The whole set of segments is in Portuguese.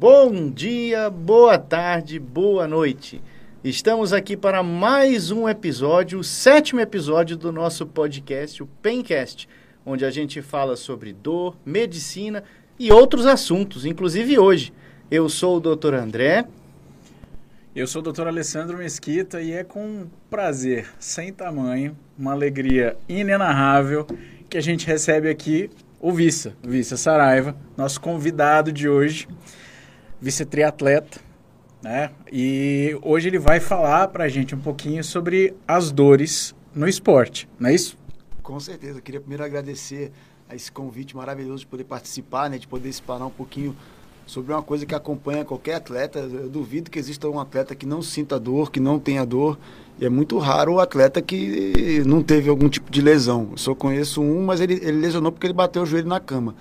Bom dia, boa tarde, boa noite. Estamos aqui para mais um episódio, o sétimo episódio do nosso podcast, o Pencast, onde a gente fala sobre dor, medicina e outros assuntos, inclusive hoje. Eu sou o Dr. André. Eu sou o Dr. Alessandro Mesquita e é com prazer, sem tamanho, uma alegria inenarrável que a gente recebe aqui o Vissa, Vissa Saraiva, nosso convidado de hoje, vice-triatleta, né? E hoje ele vai falar para a gente um pouquinho sobre as dores no esporte, não é isso? Com certeza. Eu queria primeiro agradecer a esse convite maravilhoso de poder participar, né? De poder explanar um pouquinho sobre uma coisa que acompanha qualquer atleta. Eu duvido que exista um atleta que não sinta dor, que não tenha dor. E é muito raro o atleta que não teve algum tipo de lesão. Eu só conheço um, mas ele, ele lesionou porque ele bateu o joelho na cama.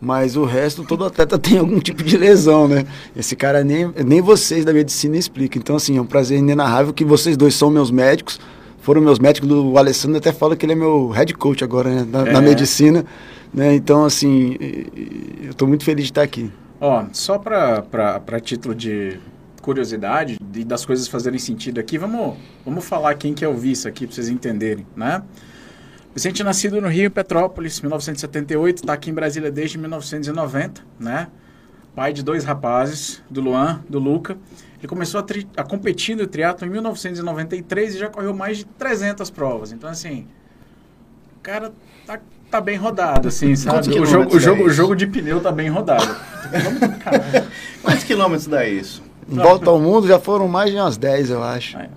Mas o resto, todo atleta tem algum tipo de lesão, né? Esse cara nem, nem vocês da medicina explicam. Então, assim, é um prazer inenarrável que vocês dois são meus médicos. Foram meus médicos, o Alessandro até fala que ele é meu head coach agora, né? Na, é. na medicina. Né? Então, assim, eu estou muito feliz de estar aqui. Ó, só para título de curiosidade e das coisas fazerem sentido aqui, vamos, vamos falar quem que é o vice aqui para vocês entenderem, né? Vicente nascido no Rio, Petrópolis, 1978, está aqui em Brasília desde 1990, né? Pai de dois rapazes, do Luan, do Luca. Ele começou a, tri, a competir no triatlo em 1993 e já correu mais de 300 provas. Então, assim, o cara tá, tá bem rodado, assim, sabe? O jogo, o, jogo, o jogo de pneu tá bem rodado. Quantos quilômetros dá isso? Volta ao mundo já foram mais de umas 10, eu acho. É.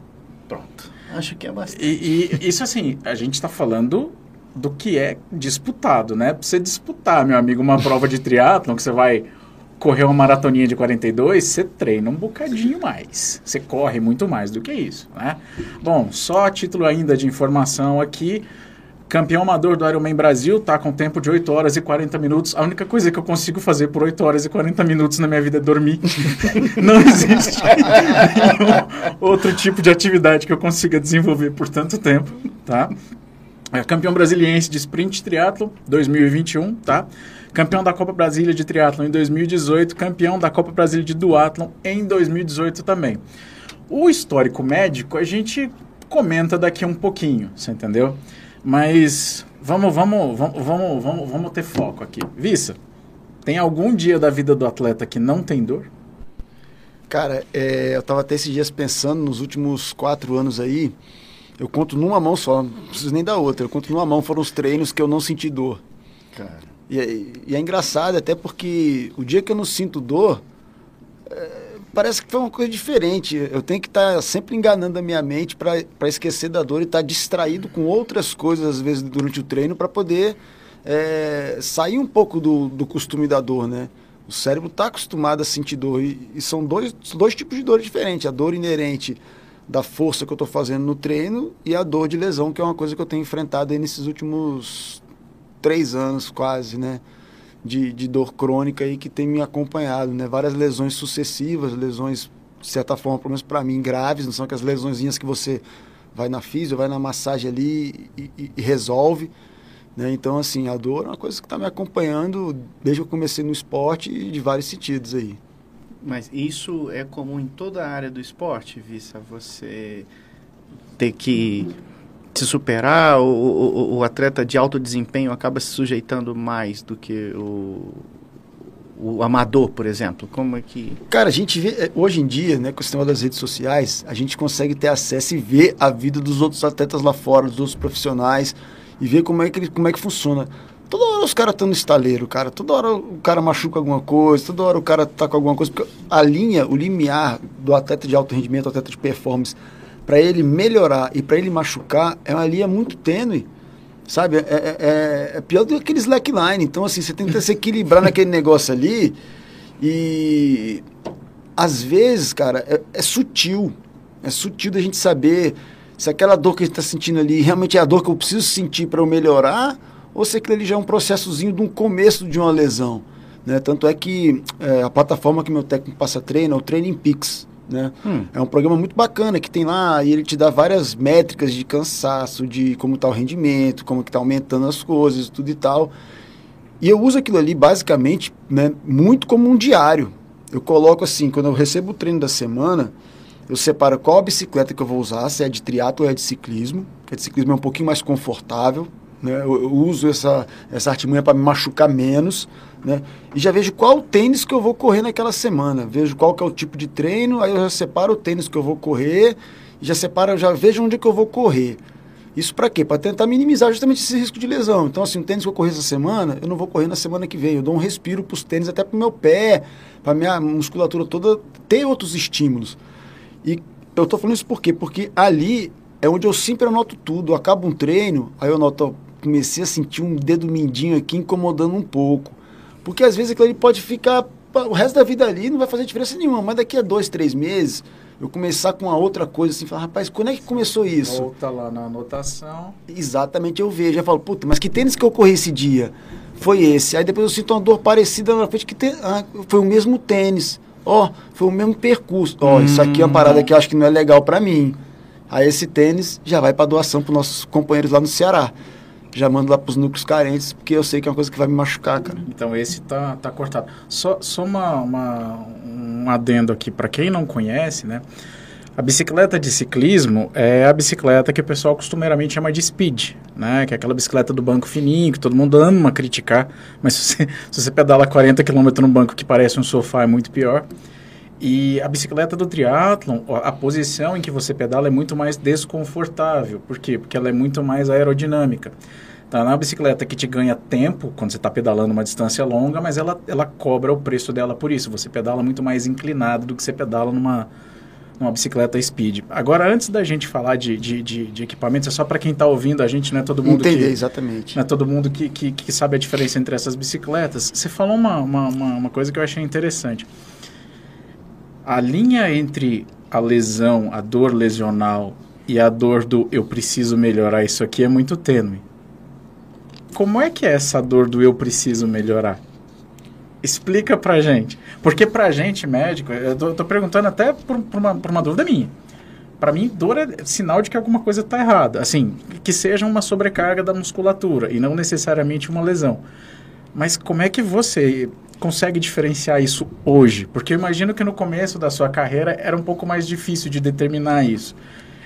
Acho que é bastante. E, e isso assim, a gente está falando do que é disputado, né? Pra você disputar, meu amigo, uma prova de triatlon que você vai correr uma maratoninha de 42, você treina um bocadinho mais. Você corre muito mais do que isso, né? Bom, só título ainda de informação aqui, Campeão amador do Ironman Brasil, tá com tempo de 8 horas e 40 minutos. A única coisa que eu consigo fazer por 8 horas e 40 minutos na minha vida é dormir. Não existe outro tipo de atividade que eu consiga desenvolver por tanto tempo, tá? É campeão brasiliense de sprint triatlo 2021, tá? Campeão da Copa Brasília de triatlo em 2018, campeão da Copa Brasília de duatlon em 2018 também. O histórico médico a gente comenta daqui um pouquinho, você entendeu? Mas vamos, vamos, vamos, vamos, vamos, vamos ter foco aqui. Vissa, tem algum dia da vida do atleta que não tem dor? Cara, é, eu estava até esses dias pensando nos últimos quatro anos aí, eu conto numa mão só, não preciso nem da outra, eu conto numa mão, foram os treinos que eu não senti dor. Cara. E, é, e é engraçado até porque o dia que eu não sinto dor, é, parece que foi uma coisa diferente. Eu tenho que estar tá sempre enganando a minha mente para esquecer da dor e estar tá distraído com outras coisas, às vezes, durante o treino, para poder é, sair um pouco do, do costume da dor, né? O cérebro está acostumado a sentir dor e, e, são dois, dois tipos de dor diferentes. A dor inerente da força que eu estou fazendo no treino e a dor de lesão, que é uma coisa que eu tenho enfrentado nesses últimos três anos quase, né? De, de dor crônica aí que tem me acompanhado, né? Várias lesões sucessivas, lesões, de certa forma, pelo menos para mim, graves, não são aquelas lesõezinhas que você vai na física, vai na massagem ali e, e, e resolve. Né? Então, assim, a dor é uma coisa que está me acompanhando desde que eu comecei no esporte e de vários sentidos aí. Mas isso é comum em toda a área do esporte, Vissa? Você ter que se superar, o, o, o, atleta de alto desempenho acaba se sujeitando mais do que o, o amador, por exemplo? Como é que... Cara, a gente vê, é, hoje em dia, né, com o sistema das redes sociais, a gente consegue ter acesso e ver a vida dos outros atletas lá fora, dos outros profissionais, e ver como é que, como é que funciona. Toda hora os caras estão no estaleiro, cara. Toda hora o cara machuca alguma coisa, toda hora o cara tá com alguma coisa. Porque a linha, o limiar do atleta de alto rendimento, atleta de performance, para ele melhorar e para ele machucar é uma linha muito tênue. Sabe? É, é, é, é pior do que aquele slackline. Então, assim, você tenta se equilibrar naquele negócio ali e às vezes, cara, é, é, sutil. É sutil da gente saber se aquela dor que a gente está sentindo ali realmente é a dor que eu preciso sentir para eu melhorar ou se aquilo ali já é um processozinho de um começo de uma lesão. Né? Tanto é que é, a plataforma que meu técnico passa treino é o Training Peaks. Né? Hum. É um programa muito bacana que tem lá e ele te dá várias métricas de cansaço, de como está o rendimento, como que está aumentando as coisas, tudo e tal. E eu uso aquilo ali basicamente né, muito como um diário. eu coloco assim, quando eu recebo o treino da semana, eu separo qual bicicleta que eu vou usar, se é de triatlo ou é de ciclismo, porque de ciclismo é um pouquinho mais confortável, né? Eu, eu uso essa, essa artimanha para me machucar menos, né? E já vejo qual tênis que eu vou correr naquela semana, vejo qual que é o tipo de treino, aí eu já separo o tênis que eu vou correr, já separo, já vejo onde é que eu vou correr. Isso para quê? Para tentar minimizar justamente esse risco de lesão. Então, assim, o tênis que eu correr essa semana, eu não vou correr na semana que vem. Eu dou um respiro para os tênis, até para o meu pé, para minha musculatura toda ter outros estímulos. E eu estou falando isso por quê? Porque ali é onde eu sempre anoto tudo. Eu acabo um treino, aí eu anoto, comecei a sentir um dedo mindinho aqui incomodando um pouco. Porque às vezes aquilo ali pode ficar o resto da vida ali, não vai fazer diferença nenhuma. Mas daqui a dois, três meses eu começar com uma outra coisa assim, falar, rapaz, quando é que começou isso? Volta lá na anotação. Exatamente, eu vejo, eu falo, puta, mas que tênis que eu corri esse dia? Foi esse. Aí depois eu sinto uma dor parecida na frente, que ah, foi o mesmo tênis. Ó, oh, foi o mesmo percurso. Ó, oh, hum. isso aqui é uma parada que eu acho que não é legal para mim. Aí esse tênis já vai para doação para nossos companheiros lá no Ceará já mando lá para os núcleos carentes, porque eu sei que é uma coisa que vai me machucar, cara. Então esse tá, tá cortado. Só, só uma, uma um adendo aqui, para quem não conhece, né? A bicicleta de ciclismo é a bicicleta que o pessoal costumeiramente chama de speed, né? Que é aquela bicicleta do banco fininho, que todo mundo ama criticar, mas se você, se você pedala 40 km num banco que parece um sofá é muito pior. E a bicicleta do triatlon, a posição em que você pedala é muito mais desconfortável. Por quê? Porque ela é muito mais aerodinâmica. Tá na bicicleta que te ganha tempo quando você está pedalando uma distância longa, mas ela, ela cobra o preço dela por isso. Você pedala muito mais inclinado do que você pedala numa, numa bicicleta speed. Agora, antes da gente falar de, de, de, de equipamentos, é só para quem está ouvindo a gente, não é todo mundo Entender, que... exatamente. Não é todo mundo que, que, que, sabe a diferença entre essas bicicletas. Você falou uma, uma, uma, uma coisa que eu achei interessante. A linha entre a lesão, a dor lesional e a dor do eu preciso melhorar isso aqui é muito tênue como é que é essa dor do eu preciso melhorar? Explica pra gente. Porque pra gente, médico, eu tô, tô perguntando até por, por, uma, por uma dúvida minha. Para mim, dor é sinal de que alguma coisa está errada. Assim, que seja uma sobrecarga da musculatura e não necessariamente uma lesão. Mas como é que você consegue diferenciar isso hoje? Porque eu imagino que no começo da sua carreira era um pouco mais difícil de determinar isso.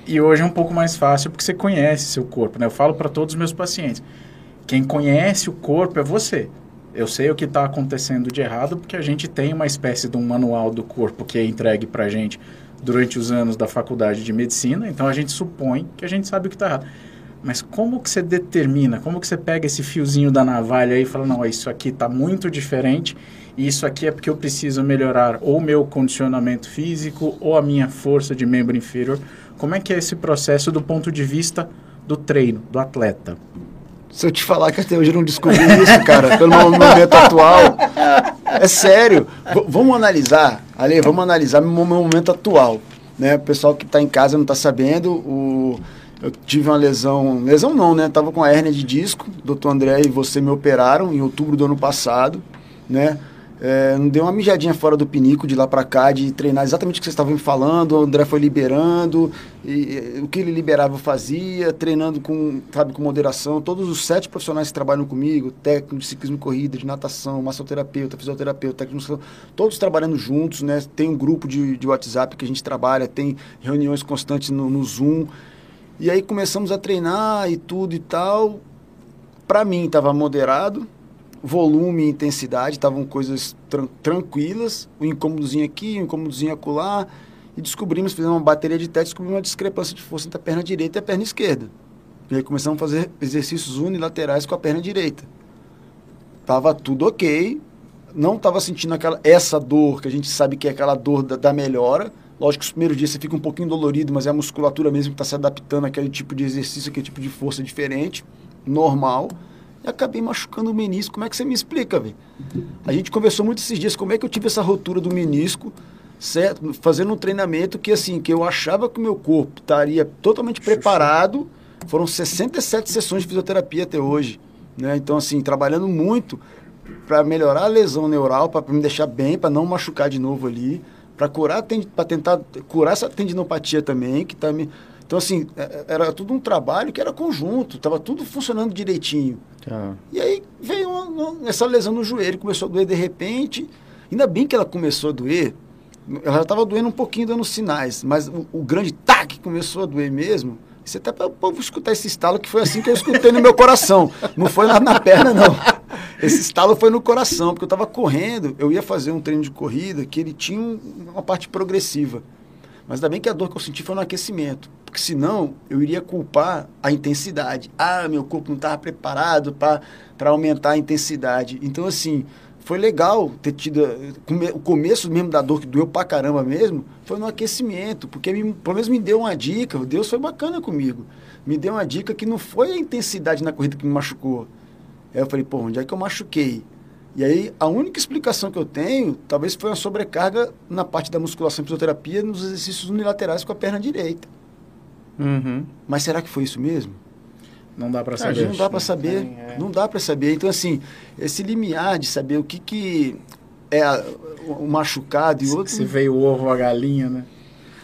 E hoje é um pouco mais fácil porque você conhece seu corpo. Né? Eu falo para todos os meus pacientes quem conhece o corpo é você. Eu sei o que está acontecendo de errado porque a gente tem uma espécie de um manual do corpo que é entregue para a gente durante os anos da faculdade de medicina, então a gente supõe que a gente sabe o que está errado. Mas como que você determina, como que você pega esse fiozinho da navalha e fala, não, isso aqui está muito diferente e isso aqui é porque eu preciso melhorar ou o meu condicionamento físico ou a minha força de membro inferior. Como é que é esse processo do ponto de vista do treino, do atleta? Se eu te falar que até hoje eu não descobri isso, cara, pelo momento atual. É sério. V vamos analisar, Ale, vamos analisar o momento atual. Né? O pessoal que está em casa não está sabendo. O, eu tive uma lesão, lesão não, né? Tava com a hérnia de disco. Doutor André e você me operaram em outubro do ano passado, né? É, não deu uma mijadinha fora do pinico de lá para cá, de treinar exatamente o que vocês estavam me falando. O André foi liberando, e, e, o que ele liberava eu fazia, treinando com, sabe, com moderação. Todos os sete profissionais que trabalham comigo, técnico de ciclismo corrida, de natação, massoterapeuta, fisioterapeuta, técnico, todos trabalhando juntos, né? Tem um grupo de, de WhatsApp que a gente trabalha, tem reuniões constantes no, no Zoom. E aí começamos a treinar e tudo e tal. Para mim estava moderado, volume e intensidade estavam coisas tran tranquilas, o um incômodozinho aqui, o um incômodozinho acolá, e descobrimos, fizemos uma bateria de testes, descobrimos uma discrepância de força entre a perna direita e a perna esquerda. E aí começamos a fazer exercícios unilaterais com a perna direita. Tava tudo ok, não estava sentindo aquela, essa dor, que a gente sabe que é aquela dor da, da melhora. Lógico que os primeiros dias você fica um pouquinho dolorido, mas é a musculatura mesmo que está se adaptando àquele tipo de exercício, aquele tipo de força diferente, normal e acabei machucando o menisco. Como é que você me explica, velho? A gente conversou muito esses dias, como é que eu tive essa rotura do menisco, certo? Fazendo um treinamento que, assim, que eu achava que o meu corpo estaria totalmente preparado. Foram 67 sessões de fisioterapia até hoje, né? Então, assim, trabalhando muito para melhorar a lesão neural, para me deixar bem, para não machucar de novo ali, para curar, para tentar curar essa tendinopatia também, que tá me então, assim, é, é, era tudo um trabalho que era conjunto, estava tudo funcionando direitinho. Tá. E aí veio uma, uma, essa lesão no joelho, começou a doer de repente, Ainda bem que ela começou a doer. Ela já estava doendo um pouquinho, dando sinais, mas o, o grande tac começou a doer mesmo. Você até para o povo escutar esse estalo, que foi assim que eu escutei no meu coração. Não foi na, na perna, não. Esse estalo foi no coração, porque eu estava correndo, eu ia fazer um treino de corrida que ele tinha uma parte progressiva. Mas ainda bem que a dor que eu senti foi no aquecimento. Porque senão eu iria culpar a intensidade. Ah, meu corpo não estava preparado para aumentar a intensidade. Então, assim, foi legal ter tido. O começo mesmo da dor que doeu pra caramba mesmo foi no aquecimento. Porque me, pelo menos me deu uma dica. Deus foi bacana comigo. Me deu uma dica que não foi a intensidade na corrida que me machucou. Aí eu falei, pô, onde é que eu machuquei? E aí, a única explicação que eu tenho, talvez foi uma sobrecarga na parte da musculação e fisioterapia nos exercícios unilaterais com a perna direita. Uhum. Mas será que foi isso mesmo? Não dá para saber. Não dá para saber. É, é. Não dá para saber. Então, assim, esse limiar de saber o que, que é a, o machucado e outro. Se veio o ovo ou a galinha, né?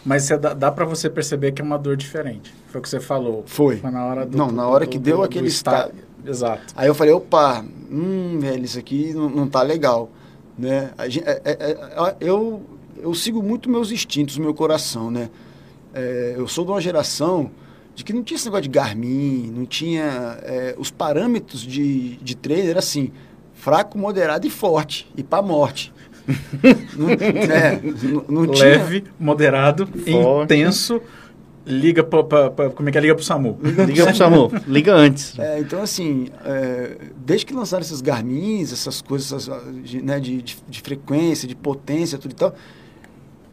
Mas dá, dá para você perceber que é uma dor diferente. Foi o que você falou. Foi. Foi na hora do. Não, na hora do, que deu do, aquele estado. Exato. Aí eu falei, opa, hum, velho, isso aqui não, não tá legal. Né? Gente, é, é, é, eu, eu sigo muito meus instintos, meu coração, né? É, eu sou de uma geração de que não tinha esse negócio de Garmin, não tinha... É, os parâmetros de, de treino era assim, fraco, moderado e forte, e para morte. não, é, não, não Leve, tinha... moderado, forte. intenso liga para como é que é? Liga pro SAMU. Liga pro SAMU. Liga antes. É, então, assim, é, desde que lançaram esses Garmins, essas coisas essas, de, né, de, de, de, frequência, de potência, tudo e tal,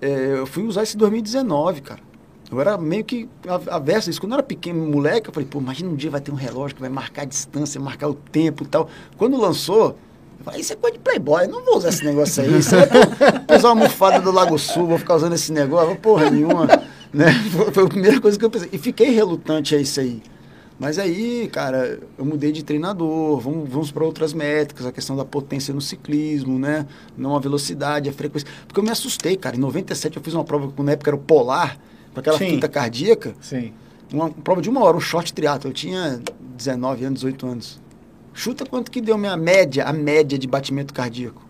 é, eu fui usar esse 2019, cara. Eu era meio que averso a isso. Quando eu era pequeno, moleque, eu falei, pô, imagina um dia vai ter um relógio que vai marcar a distância, marcar o tempo e tal. Quando lançou, eu falei, isso é coisa de playboy, eu não vou usar esse negócio aí. Isso é pesar uma almofada do Lago Sul, vou ficar usando esse negócio, porra nenhuma. Né? Foi a primeira coisa que eu pensei. E fiquei relutante a isso aí. Mas aí, cara, eu mudei de treinador, vamos, vamos para outras métricas, a questão da potência no ciclismo, né? Não a velocidade, a frequência. Porque eu me assustei, cara. Em 97 eu fiz uma prova que na época era o Polar, com aquela Sim. fita cardíaca. Sim. Uma prova de uma hora, um short triatlo. Eu tinha 19 anos, 18 anos. Chuta quanto que deu minha média, a média de batimento cardíaco.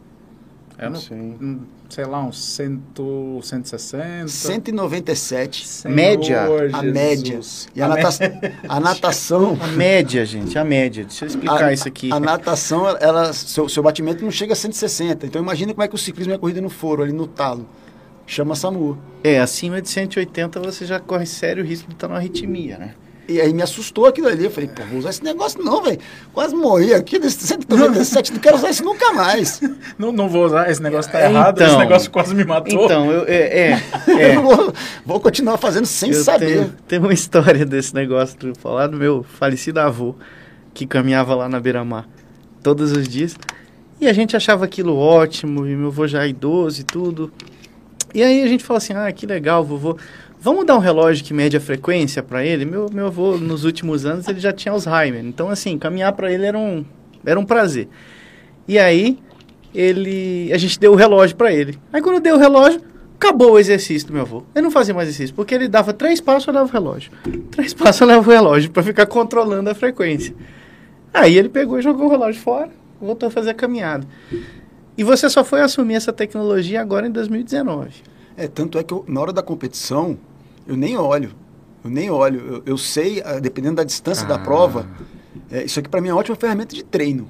É, não sei. Sei lá, uns 100, 160. 197. Senhor média. Jesus. A média. E a, a, nata a natação. A média, gente, a média. Deixa eu explicar a, isso aqui. A natação, ela, seu, seu batimento não chega a 160. Então imagina como é que o ciclismo é corrida no foro, ali no talo. Chama SAMU. É, acima de 180 você já corre sério risco de estar numa arritmia, né? E aí me assustou aquilo ali. Eu falei, pô, vou usar esse negócio não, velho. Quase morri aqui desse 197, não quero usar isso nunca mais. Não, não vou usar, esse negócio tá é, errado, esse negócio quase me matou. Então, eu, é, é, é. eu vou, vou, continuar fazendo sem eu saber. Tem uma história desse negócio, do falar do meu falecido avô, que caminhava lá na beira-mar todos os dias. E a gente achava aquilo ótimo, e meu avô já é idoso e tudo. E aí a gente falou assim, ah, que legal, vovô. Vamos dar um relógio que mede a frequência para ele? Meu, meu avô, nos últimos anos, ele já tinha Alzheimer. Então, assim, caminhar para ele era um, era um prazer. E aí, ele, a gente deu o relógio para ele. Aí, quando deu o relógio, acabou o exercício do meu avô. Ele não fazia mais exercício, porque ele dava três passos, eu dava o relógio. Três passos, eu dava o relógio, para ficar controlando a frequência. Aí, ele pegou e jogou o relógio fora, voltou a fazer a caminhada. E você só foi assumir essa tecnologia agora em 2019. É, tanto é que eu, na hora da competição, eu nem olho. Eu nem olho. Eu, eu sei, ah, dependendo da distância ah. da prova, é, isso aqui para mim é uma ótima ferramenta de treino.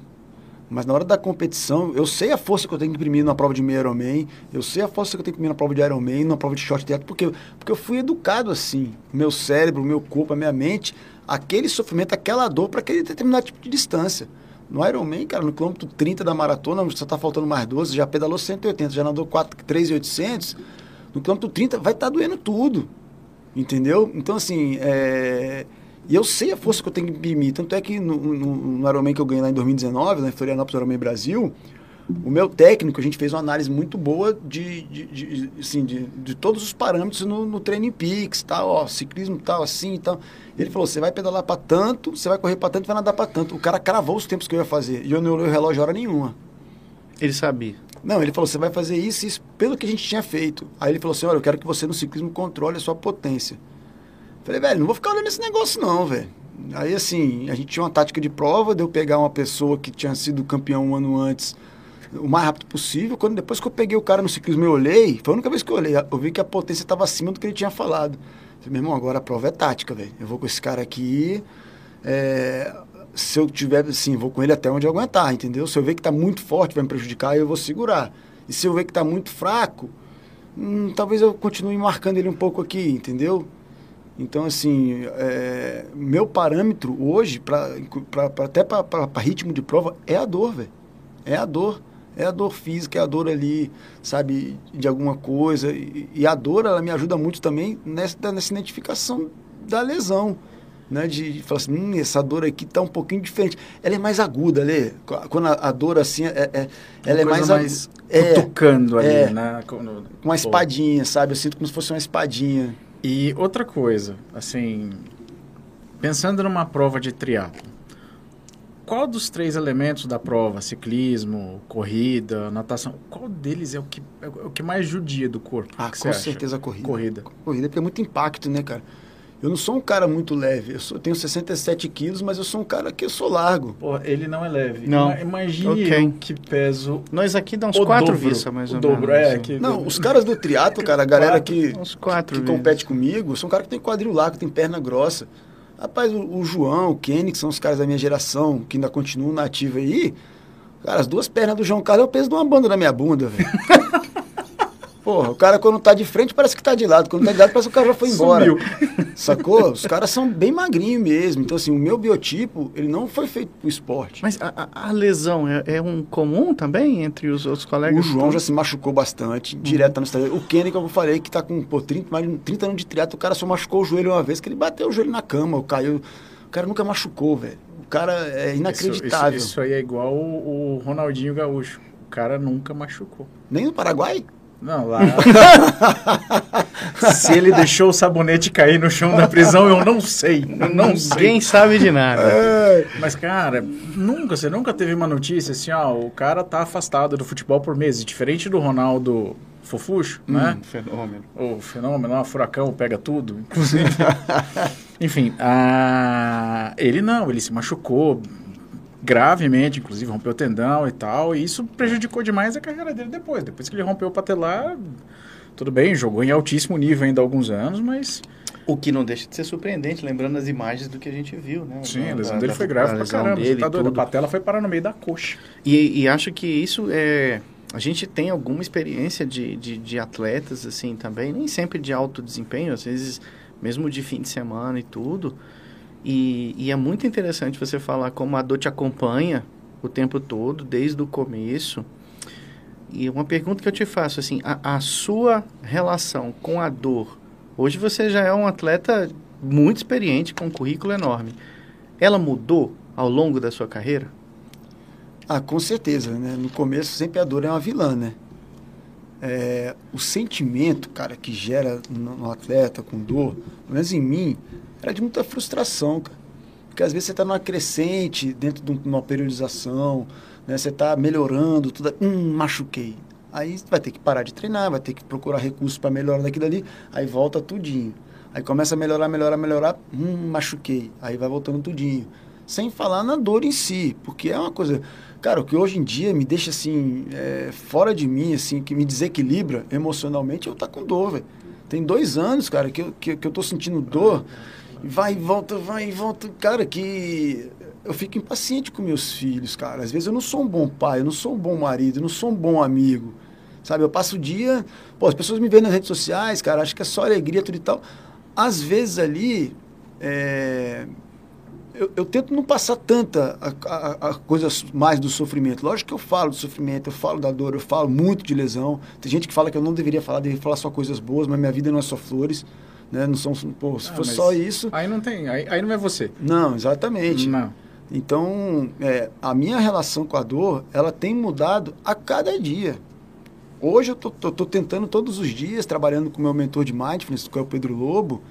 Mas na hora da competição, eu sei a força que eu tenho que imprimir na prova de meio Ironman, eu sei a força que eu tenho que imprimir na prova de Ironman, na prova de short teatro, porque, porque eu fui educado assim. Meu cérebro, meu corpo, a minha mente, aquele sofrimento, aquela dor para aquele determinado tipo de distância. No Ironman, cara, no quilômetro 30 da maratona, só está faltando mais 12, já pedalou 180, já nadou 3,800, no quilômetro 30 vai estar tá doendo tudo. Entendeu? Então, assim, é... e eu sei a força que eu tenho que imprimir. Tanto é que no, no, no Ironman que eu ganhei lá em 2019, né, em Florianópolis Ironman Brasil, o meu técnico, a gente fez uma análise muito boa de, de, de assim, de, de, todos os parâmetros no, no Training Peaks, tal, ó, ciclismo tal, assim e tal. Ele falou, você vai pedalar para tanto, você vai correr para tanto, vai nadar para tanto. O cara cravou os tempos que eu ia fazer. E eu não olhei o relógio hora nenhuma. Ele sabia. Não, ele falou, você vai fazer isso isso pelo que a gente tinha feito. Aí ele falou assim, olha, eu quero que você no ciclismo controle a sua potência. Falei, velho, não vou ficar olhando esse negócio não, velho. Aí assim, a gente tinha uma tática de prova, de eu pegar uma pessoa que tinha sido campeão um ano antes o mais rápido possível. Quando, depois que eu peguei o cara no ciclismo e olhei, foi a única vez que eu olhei, eu vi que a potência estava acima do que ele tinha falado. falei, meu irmão, agora a prova é tática, velho. Eu vou com esse cara aqui. É, se eu tiver, assim, vou com ele até onde aguentar, entendeu? Se eu ver que está muito forte, vai me prejudicar, eu vou segurar. E se eu ver que está muito fraco, hum, talvez eu continue marcando ele um pouco aqui, entendeu? Então, assim, é, meu parâmetro hoje, pra, pra, pra até para ritmo de prova, é a dor, velho. É a dor. É a dor física, é a dor ali, sabe, de alguma coisa. E, e a dor, ela me ajuda muito também nessa, nessa identificação da lesão. Né, de, de falar assim, hum, essa dor aqui está um pouquinho diferente. Ela é mais aguda, Lê. Quando a, a dor assim, é, é ela é mais... mais é, tocando ali, é, né? Com uma espadinha, sabe? Eu sinto como se fosse uma espadinha. E outra coisa, assim, pensando numa prova de triatlo, qual dos três elementos da prova, ciclismo, corrida, natação, qual deles é o que, é o que mais judia do corpo? Ah, com certeza a corrida. Corrida. Corrida porque é muito impacto, né, cara? Eu não sou um cara muito leve. Eu, sou, tenho 67 quilos, mas eu sou um cara que eu sou largo. Pô, ele não é leve. Não. Imagine okay. que peso. Nós aqui dá uns quatro viças, mais o ou dobro, menos. É, que não, os caras do triatlo, cara, a galera quatro, que, uns quatro que compete comigo, são caras que tem quadril largo, tem perna grossa. Rapaz, o, o, João, o Kenny, que são os caras da minha geração, que ainda continuam na ativa aí, cara, as duas pernas do João Carlos é o peso de uma banda na minha bunda, velho. Porra, o cara quando tá de frente parece que tá de lado. Quando tá de lado parece que o cara já foi embora. Sumiu. Sacou? Os caras são bem magrinhos mesmo. Então, assim, o meu biotipo, ele não foi feito pro esporte. Mas a, a lesão é, é, um comum também entre os outros colegas? O João já se machucou bastante, uhum. direto no estádio. O Kenny, que eu falei, que tá com pô, 30, mais de 30 anos de triatlo, o cara só machucou o joelho uma vez, que ele bateu o joelho na cama, caiu. O cara nunca machucou, velho. O cara é inacreditável. Isso, isso, isso aí é igual o, o Ronaldinho Gaúcho. O cara nunca machucou. Nem no Paraguai? Não, lá. Se ele deixou o sabonete cair no chão da prisão, eu não sei. Eu não sei. Ninguém sabe de nada. É. Mas, cara, nunca, você nunca teve uma notícia assim, ó, o cara tá afastado do futebol por meses. Diferente do Ronaldo Fofuxo, hum, né? Fenômeno. O fenômeno, o furacão pega tudo, inclusive. Enfim, a... ele não, ele se machucou gravemente, inclusive rompeu o tendão e tal, e isso prejudicou demais a carreira dele depois. Depois que ele rompeu o patelar, tudo bem, jogou em altíssimo nível ainda há alguns anos, mas... O que não deixa de ser surpreendente, lembrando as imagens do que a gente viu, né? Sim, a lesão dele foi grave pra caramba, dele, tá doido, a patela foi parar no meio da coxa. E, e acho que isso é... A gente tem alguma experiência de, de, de atletas, assim, também, nem sempre de alto desempenho, às vezes mesmo de fim de semana e tudo, e, e, é muito interessante você falar como a dor te acompanha o tempo todo, desde o começo. E uma pergunta que eu te faço, assim, a, a sua relação com a dor, hoje você já é um atleta muito experiente, com um currículo enorme. Ela mudou ao longo da sua carreira? Ah, com certeza, né? No começo sempre a dor é uma vilã, né? É, o sentimento, cara, que gera no, no atleta com dor, pelo menos em mim, era de muita frustração, cara. Porque às vezes você está numa crescente, dentro de uma periodização, né? você está melhorando, tudo, hum, machuquei. Aí vai ter que parar de treinar, vai ter que procurar recursos para melhorar daqui dali, aí volta tudinho. Aí começa a melhorar, melhorar, melhorar, hum, machuquei. Aí vai voltando tudinho. Sem falar na dor em si, porque é uma coisa. Cara, o que hoje em dia me deixa assim, é, fora de mim, assim, que me desequilibra emocionalmente, eu tá com dor, velho. Tem dois anos, cara, que eu, que, que eu tô sentindo dor vai e volta, vai e volta. Cara, que eu fico impaciente com meus filhos, cara. Às vezes eu não sou um bom pai, eu não sou um bom marido, eu não sou um bom amigo. Sabe, eu passo o dia, pô, as pessoas me veem nas redes sociais, cara, acho que é só alegria, tudo e tal. Às vezes ali, é, eu, eu, tento não passar tanta a, a, a coisas mais do sofrimento. Lógico que eu falo do sofrimento, eu falo da dor, eu falo muito de lesão. Tem gente que fala que eu não deveria falar, deveria falar só coisas boas, mas minha vida não é só flores. Né? Não são, pô, se ah, fosse só isso. Aí não tem, aí, aí não é você. Não, exatamente. Não. Então, é, a minha relação com a dor, ela tem mudado a cada dia. Hoje eu tô, tô, tô tentando todos os dias, trabalhando com o meu mentor de mindfulness, que é o Pedro Lobo,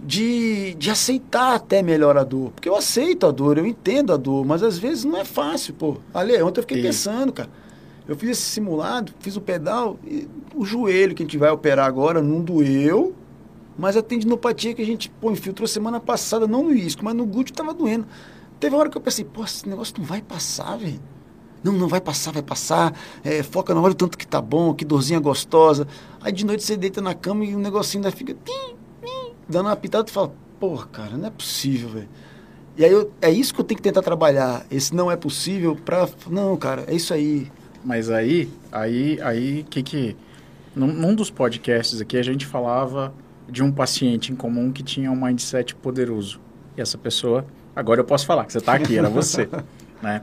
de, de aceitar até melhor a dor. Porque eu aceito a dor, eu entendo a dor, mas às vezes não é fácil, pô. Ali, ontem eu fiquei e... pensando, cara. Eu fiz esse simulado, fiz o pedal e o joelho que a gente vai operar agora não doeu, mas a tendinopatia que a gente pô, infiltrou semana passada, não no isco, mas no glúteo estava doendo. Teve uma hora que eu pensei, pô, esse negócio não vai passar, velho. Não, não vai passar, vai passar. É, foca no olho tanto que tá bom, que dorzinha gostosa. Aí de noite você deita na cama e o negocinho ainda fica tim, tim, dando uma pitada e fala, porra, cara, não é possível, velho. E aí eu, é isso que eu tenho que tentar trabalhar. Esse não é possível pra. Não, cara, é isso aí. Mas aí, aí, aí, que que. Num, num dos podcasts aqui a gente falava de um paciente em comum que tinha um mindset poderoso. E essa pessoa, agora eu posso falar que você está aqui, era você, né?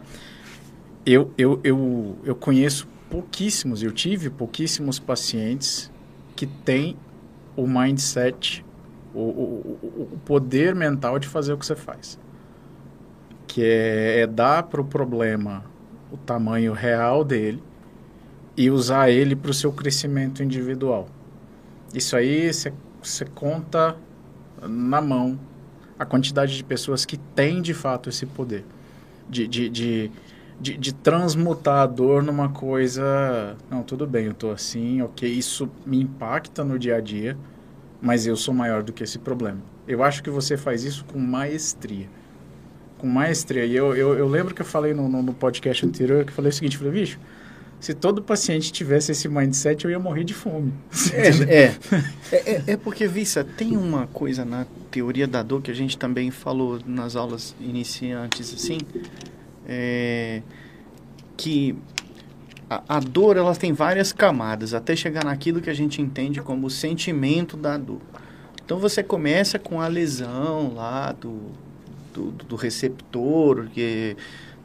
Eu, eu, eu, eu conheço pouquíssimos, eu tive pouquíssimos pacientes que têm o mindset, o, o, o poder mental de fazer o que você faz que é, é dar para o problema o tamanho real dele e usar ele para o seu crescimento individual. Isso aí você conta na mão a quantidade de pessoas que têm de fato esse poder de, de, de, de, de transmutar a dor numa coisa. Não, tudo bem, eu estou assim, ok, isso me impacta no dia a dia, mas eu sou maior do que esse problema. Eu acho que você faz isso com maestria com maestria. E eu, eu, eu lembro que eu falei no, no, no, podcast anterior, que eu falei o seguinte, eu falei, bicho, se todo paciente tivesse esse mindset, eu ia morrer de fome. É, é, é, é, porque, Vissa, tem uma coisa na teoria da dor que a gente também falou nas aulas iniciantes, assim, é, que a, a dor, ela tem várias camadas, até chegar naquilo que a gente entende como o sentimento da dor. Então, você começa com a lesão lá do do, do receptor, que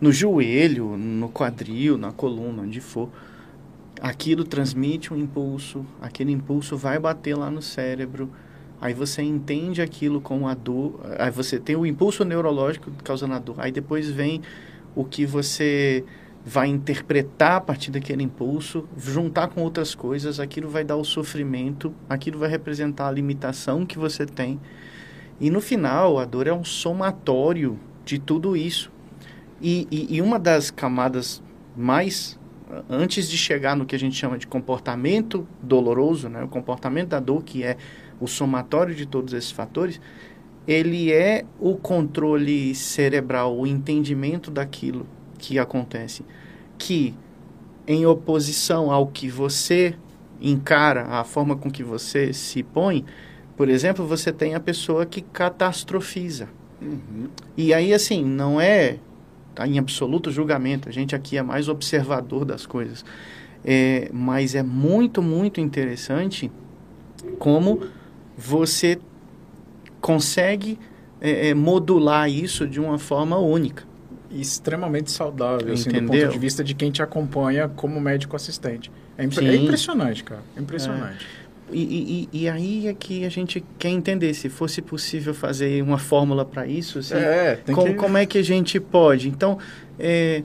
no joelho, no quadril, na coluna, onde for. Aquilo transmite um impulso, aquele impulso vai bater lá no cérebro, aí você entende aquilo com a dor, aí você tem o impulso neurológico causando a dor, aí depois vem o que você vai interpretar a partir daquele impulso, juntar com outras coisas, aquilo vai dar o sofrimento, aquilo vai representar a limitação que você tem e no final, a dor é um somatório de tudo isso. E, e, e, uma das camadas mais, antes de chegar no que a gente chama de comportamento doloroso, né, o comportamento da dor, que é o somatório de todos esses fatores, ele é o controle cerebral, o entendimento daquilo que acontece, que em oposição ao que você encara, a forma com que você se põe, por exemplo, você tem a pessoa que catastrofiza. Uhum. E aí, assim, não é tá, em absoluto julgamento, a gente aqui é mais observador das coisas. É, mas é muito, muito interessante como você consegue é, é, modular isso de uma forma única. Extremamente saudável, assim, do ponto de vista de quem te acompanha como médico assistente. É, impre é impressionante, cara. É impressionante. É. E, e, e, aí é que a gente quer entender se fosse possível fazer uma fórmula para isso, assim, é, com, que... como é que a gente pode. Então, é,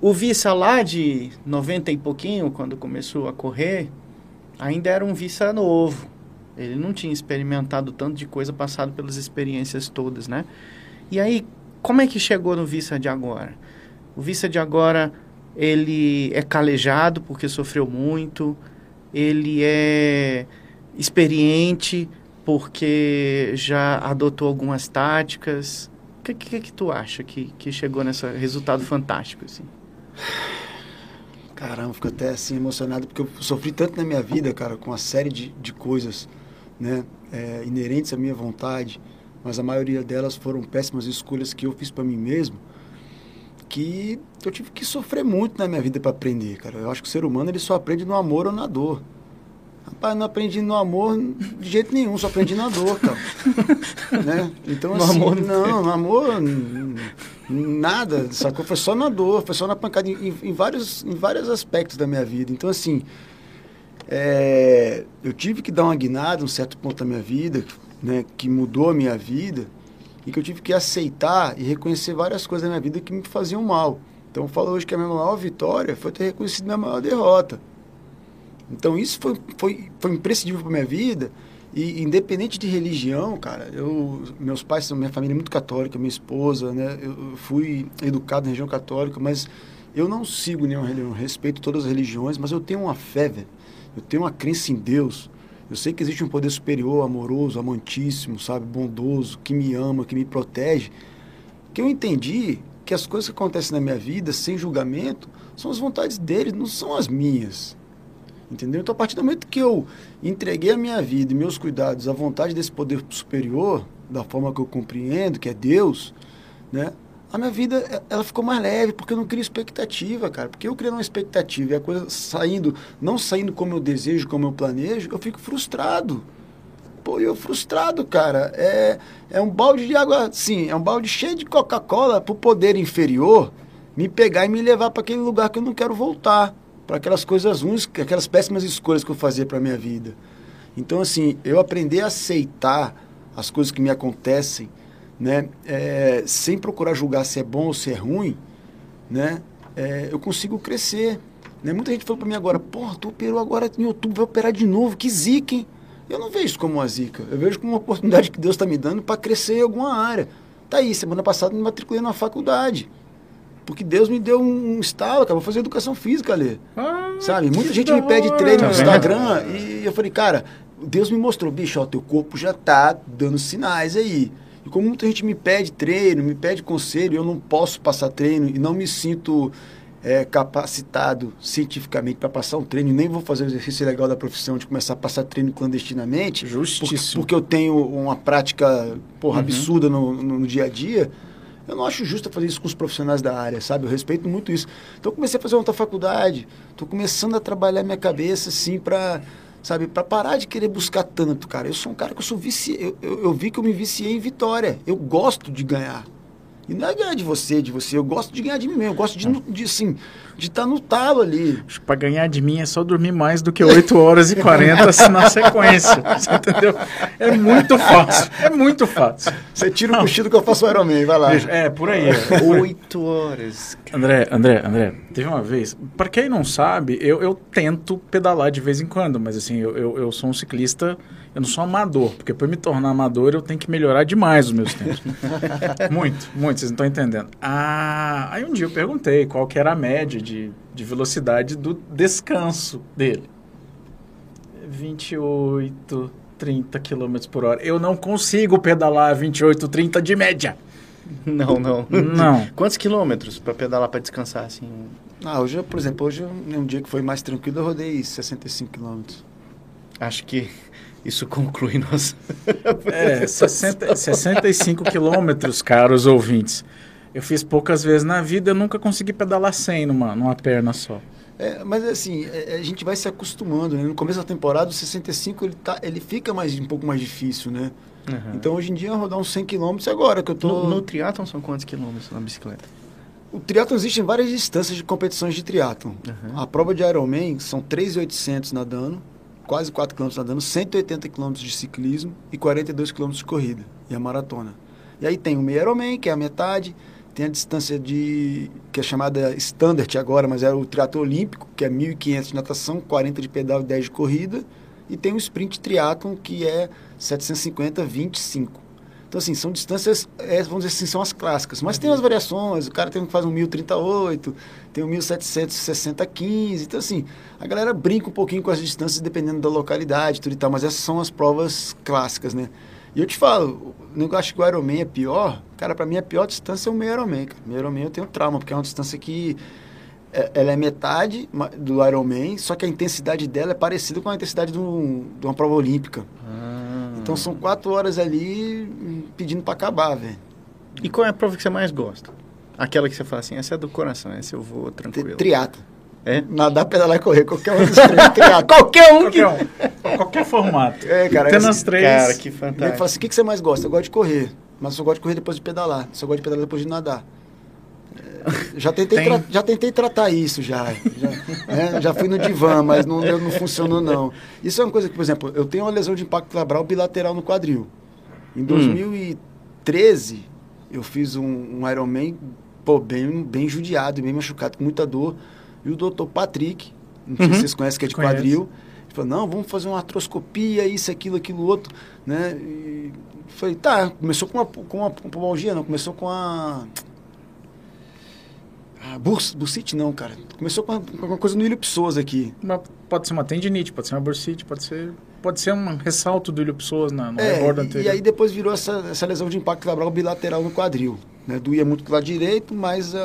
o Vissa lá de 90 e pouquinho, quando começou a correr, ainda era um Vissa novo. Ele não tinha experimentado tanto de coisa, passado pelas experiências todas, né? E aí, como é que chegou no Vissa de agora? O Vissa de agora, ele é calejado porque sofreu muito, ele é experiente porque já adotou algumas táticas. O que, que, que tu acha que, que chegou nesse resultado fantástico? Assim? Caramba, fico até assim emocionado porque eu sofri tanto na minha vida, cara, com uma série de, de coisas né, é, inerentes à minha vontade, mas a maioria delas foram péssimas escolhas que eu fiz para mim mesmo que eu tive que sofrer muito na minha vida para aprender, cara. Eu acho que o ser humano ele só aprende no amor ou na dor. Rapaz, não aprendi no amor de jeito nenhum, só aprendi na dor, cara. né? Então, no assim, amor, não, no amor, nada, sacou? Foi só na dor, foi só na pancada, em, em vários, em vários aspectos da minha vida. Então, assim, é, eu tive que dar uma guinada, um certo ponto da minha vida, né, que mudou a minha vida, e que eu tive que aceitar e reconhecer várias coisas na minha vida que me faziam mal. Então eu falo hoje que a minha maior vitória foi ter reconhecido minha maior derrota. Então isso foi, foi, foi imprescindível para minha vida. E independente de religião, cara, eu, meus pais minha família é muito católica, minha esposa, né? Eu fui educado na religião católica, mas eu não sigo nenhuma religião, respeito todas as religiões, mas eu tenho uma fé, velho. Eu tenho uma crença em Deus. Eu sei que existe um poder superior, amoroso, amantíssimo, sabe, bondoso, que me ama, que me protege. Que eu entendi que as coisas que acontecem na minha vida, sem julgamento, são as vontades dele, não são as minhas. Entendeu? Então, a partir do momento que eu entreguei a minha vida e meus cuidados à vontade desse poder superior, da forma que eu compreendo, que é Deus, né? A minha vida, ela ficou mais leve, porque eu não crio expectativa, cara. Porque eu criando uma expectativa e a coisa saindo, não saindo como eu desejo, como eu planejo, eu fico frustrado. Pô, eu frustrado, cara. É, é um balde de água, sim, é um balde cheio de Coca-Cola pro poder inferior me pegar e me levar para aquele lugar que eu não quero voltar para aquelas coisas ruins, aquelas péssimas escolhas que eu fazia para minha vida. Então, assim, eu aprendi a aceitar as coisas que me acontecem, né, é, sem procurar julgar se é bom ou se é ruim, né, é, eu consigo crescer. Né? Muita gente falou para mim agora, porra, tu operou agora em outubro, vai operar de novo, que zica, hein? Eu não vejo isso como uma zica, eu vejo como uma oportunidade que Deus está me dando para crescer em alguma área. Tá aí, semana passada me matriculei na faculdade. Porque Deus me deu um estalo, cara, vou fazer educação física ali. Ah, Sabe? Muita gente me pede treino no Instagram e eu falei, cara, Deus me mostrou, bicho, ó, teu corpo já tá dando sinais aí. E como muita gente me pede treino, me pede conselho, eu não posso passar treino e não me sinto é, capacitado cientificamente para passar um treino, nem vou fazer o exercício legal da profissão de começar a passar treino clandestinamente. Justíssimo. Porque, porque eu tenho uma prática porra, uhum. absurda no, no, no dia a dia. Eu não acho justo fazer isso com os profissionais da área, sabe? Eu respeito muito isso. Então eu comecei a fazer outra faculdade, estou começando a trabalhar minha cabeça assim para, sabe, para parar de querer buscar tanto, cara. Eu sou um cara que eu sou viciado, eu, eu, eu vi que eu me viciei em vitória. Eu gosto de ganhar. E não é ganhar de você, de você. Eu gosto de ganhar de mim mesmo. Eu gosto de, de assim, de estar tá no talo ali. Acho que para ganhar de mim é só dormir mais do que 8 horas e 40 na sequência. Você entendeu? É muito fácil. É muito fácil. Você tira o cochilo que eu faço o Ironman, vai lá. É, por aí. 8 horas. André, André, André, teve uma vez. Para quem não sabe, eu, eu tento pedalar de vez em quando, mas assim, eu, eu, eu sou um ciclista eu não sou amador, porque para me tornar amador eu tenho que melhorar demais os meus tempos. muito, muito, vocês não estão entendendo. Ah, aí um dia eu perguntei qual que era a média de, de velocidade do descanso dele. 28, 30 km por hora. Eu não consigo pedalar 28, 30 de média. Não, não. Não. Quantos quilômetros para pedalar para descansar assim? Ah, hoje, por exemplo, hoje um dia que foi mais tranquilo, eu rodei 65 quilômetros. Acho que isso conclui nossa. É, 60, 65 quilômetros, caros ouvintes. Eu fiz poucas vezes na vida, eu nunca consegui pedalar 100 numa, numa perna só. É, mas assim, é, a gente vai se acostumando, né? No começo da temporada, o 65 ele, tá, ele fica mais, um pouco mais difícil, né? Uhum. Então hoje em dia rodar uns 100 km agora que eu tô... No, no triatlon são quantos quilômetros na bicicleta? O triatlon existe em várias distâncias de competições de triatlon. Uhum. A prova de Ironman são 3.800 nadando, quase 4 km nadando, 180 km de ciclismo e 42 km de corrida, e a maratona. E aí tem o meio Ironman, que é a metade, tem a distância de que é chamada standard agora, mas é o triatlo olímpico, que é 1.500 de natação, 40 de pedal e 10 de corrida, e tem o sprint triatlon, que é 750, 25. Então, assim, são distâncias, é, vamos dizer assim, são as clássicas. Mas tem as variações, o cara tem que faz um 1038, tem um 1760 15. Então, assim, a galera brinca um pouquinho com as distâncias dependendo da localidade tudo e tal, mas essas são as provas clássicas, né? E eu te falo, eu acho que o Ironman é pior. Cara, para mim a pior distância é o meio Ironman. Cara. O meio Ironman eu tenho trauma, porque é uma distância que é, ela é metade do Ironman, só que a intensidade dela é parecida com a intensidade de, um, de uma prova olímpica. Ah. Então são quatro horas ali pedindo para acabar, velho. E qual é a prova que você mais gosta? Aquela que você fala assim, essa é do coração, essa eu vou tranquilo. Triata. É? Nadar, pedalar e correr. Qualquer um dos três. qualquer um. Qualquer um. Qualquer formato. É, cara. Tem nas três. Cara, que fantástico. Ele fala assim, o que, que você mais gosta? Eu gosto de correr. Mas eu só gosto de correr depois de pedalar. Só gosto de pedalar depois de nadar. É, já tentei, Tem... já tentei tratar isso já. Já, né? já fui no divã, mas não, não funcionou não. Isso é uma coisa que, por exemplo, eu tenho uma lesão de impacto labral bilateral no quadril. Em 2013, hum. Eu fiz um, um Ironman pô, bem, bem judiado, bem machucado, com muita dor. E o doutor Patrick, não sei uhum. se vocês conhecem, que é de Conhece. quadril, ele falou, não, vamos fazer uma artroscopia, isso, aquilo, aquilo, outro, né? E falei, tá, começou com uma, com uma pubalgia, não, começou com a... Ah, bursite não, cara. Começou com uma, com uma coisa no ilho Psoas aqui. Uma, pode ser uma tendinite, pode ser uma bursite, pode ser... pode ser um ressalto do Ilho Pessoas na, no É, rebordo anterior. e aí depois virou essa, essa lesão de impacto labral bilateral no quadril. Né? Doía muito do lado direito, mas uh,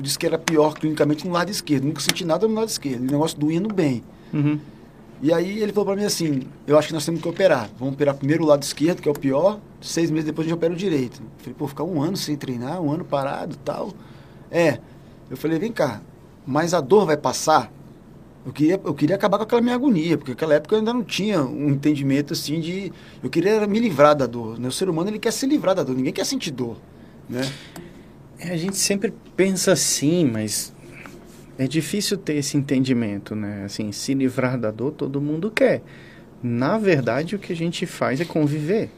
disse que era pior clinicamente no lado esquerdo. Nunca senti nada no lado esquerdo. O negócio doendo bem. Uhum. E aí ele falou pra mim assim, eu acho que nós temos que operar. Vamos operar primeiro o lado esquerdo, que é o pior, seis meses depois a gente opera o direito. Eu falei, pô, ficar um ano sem treinar, um ano parado tal. É. Eu falei, vem cá, mas a dor vai passar? Eu queria, eu queria acabar com aquela minha agonia, porque naquela época eu ainda não tinha um entendimento assim de. Eu queria me livrar da dor. Né? O ser humano ele quer se livrar da dor, ninguém quer sentir dor. Né? É, a gente sempre pensa assim, mas é difícil ter esse entendimento, né? Assim, se livrar da dor todo mundo quer. Na verdade, o que a gente faz é conviver.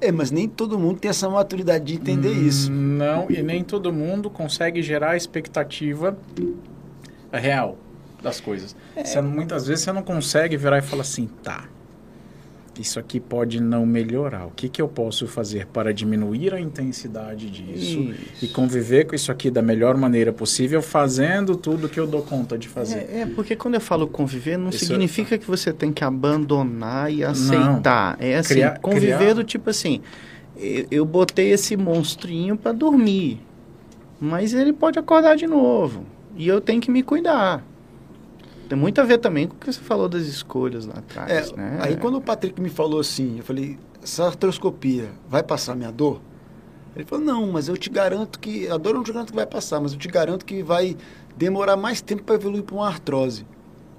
É, mas nem todo mundo tem essa maturidade de entender Hum, isso. Não, e nem todo mundo consegue gerar a expectativa real das coisas. Você, muitas vezes você não consegue virar e falar assim, tá, isso aqui pode não melhorar. O que, que eu posso fazer para diminuir a intensidade disso Isso. e conviver com isso aqui da melhor maneira possível, fazendo tudo que eu dou conta de fazer. É, é, porque quando eu falo conviver, não Isso é- significa que você tem que abandonar e aceitar. É assim, Criar- conviver criar- do tipo assim, eu, eu botei esse monstrinho para dormir, mas ele pode acordar de novo e eu tenho que me cuidar. Tem muito a ver também com o que você falou das escolhas lá atrás, É, né? Aí quando o Patrick me falou assim, eu falei, essa artroscopia vai passar minha dor? Ele falou, não, mas eu te garanto que, a dor eu não te garanto que vai passar, mas eu te garanto que vai demorar mais tempo para evoluir para uma artrose.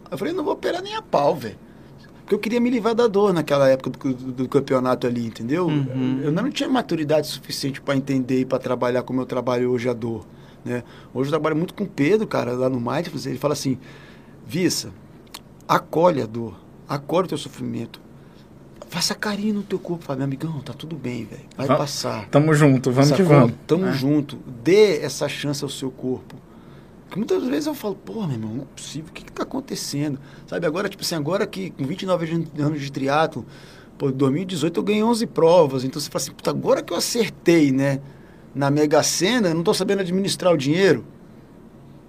Eu falei, não vou operar nem a pau, velho. Porque eu queria me livrar da dor naquela época do, do- do campeonato ali, entendeu? Uhum. Eu não tinha maturidade suficiente para entender e para trabalhar como eu trabalho hoje a dor. Né? Hoje eu trabalho muito com o Pedro, cara, lá no Mindfulness. Ele fala assim: Vissa, acolhe a dor, acolhe o teu sofrimento. Faça carinho no teu corpo. Fala, meu amigão, tá tudo bem, velho. Vai Va- passar. Tamo junto, vamos que Sacou? vamos. Tamo É. junto. Dê essa chance ao seu corpo. Porque muitas vezes eu falo, pô, meu irmão, não é possível. O que que tá acontecendo? Sabe, agora, tipo assim, agora que com 29 anos- anos de triatlo, pô, em 2018 eu ganhei 11 provas. Então você fala assim, puta, agora que eu acertei, né, na Mega Sena, eu não tô sabendo administrar o dinheiro.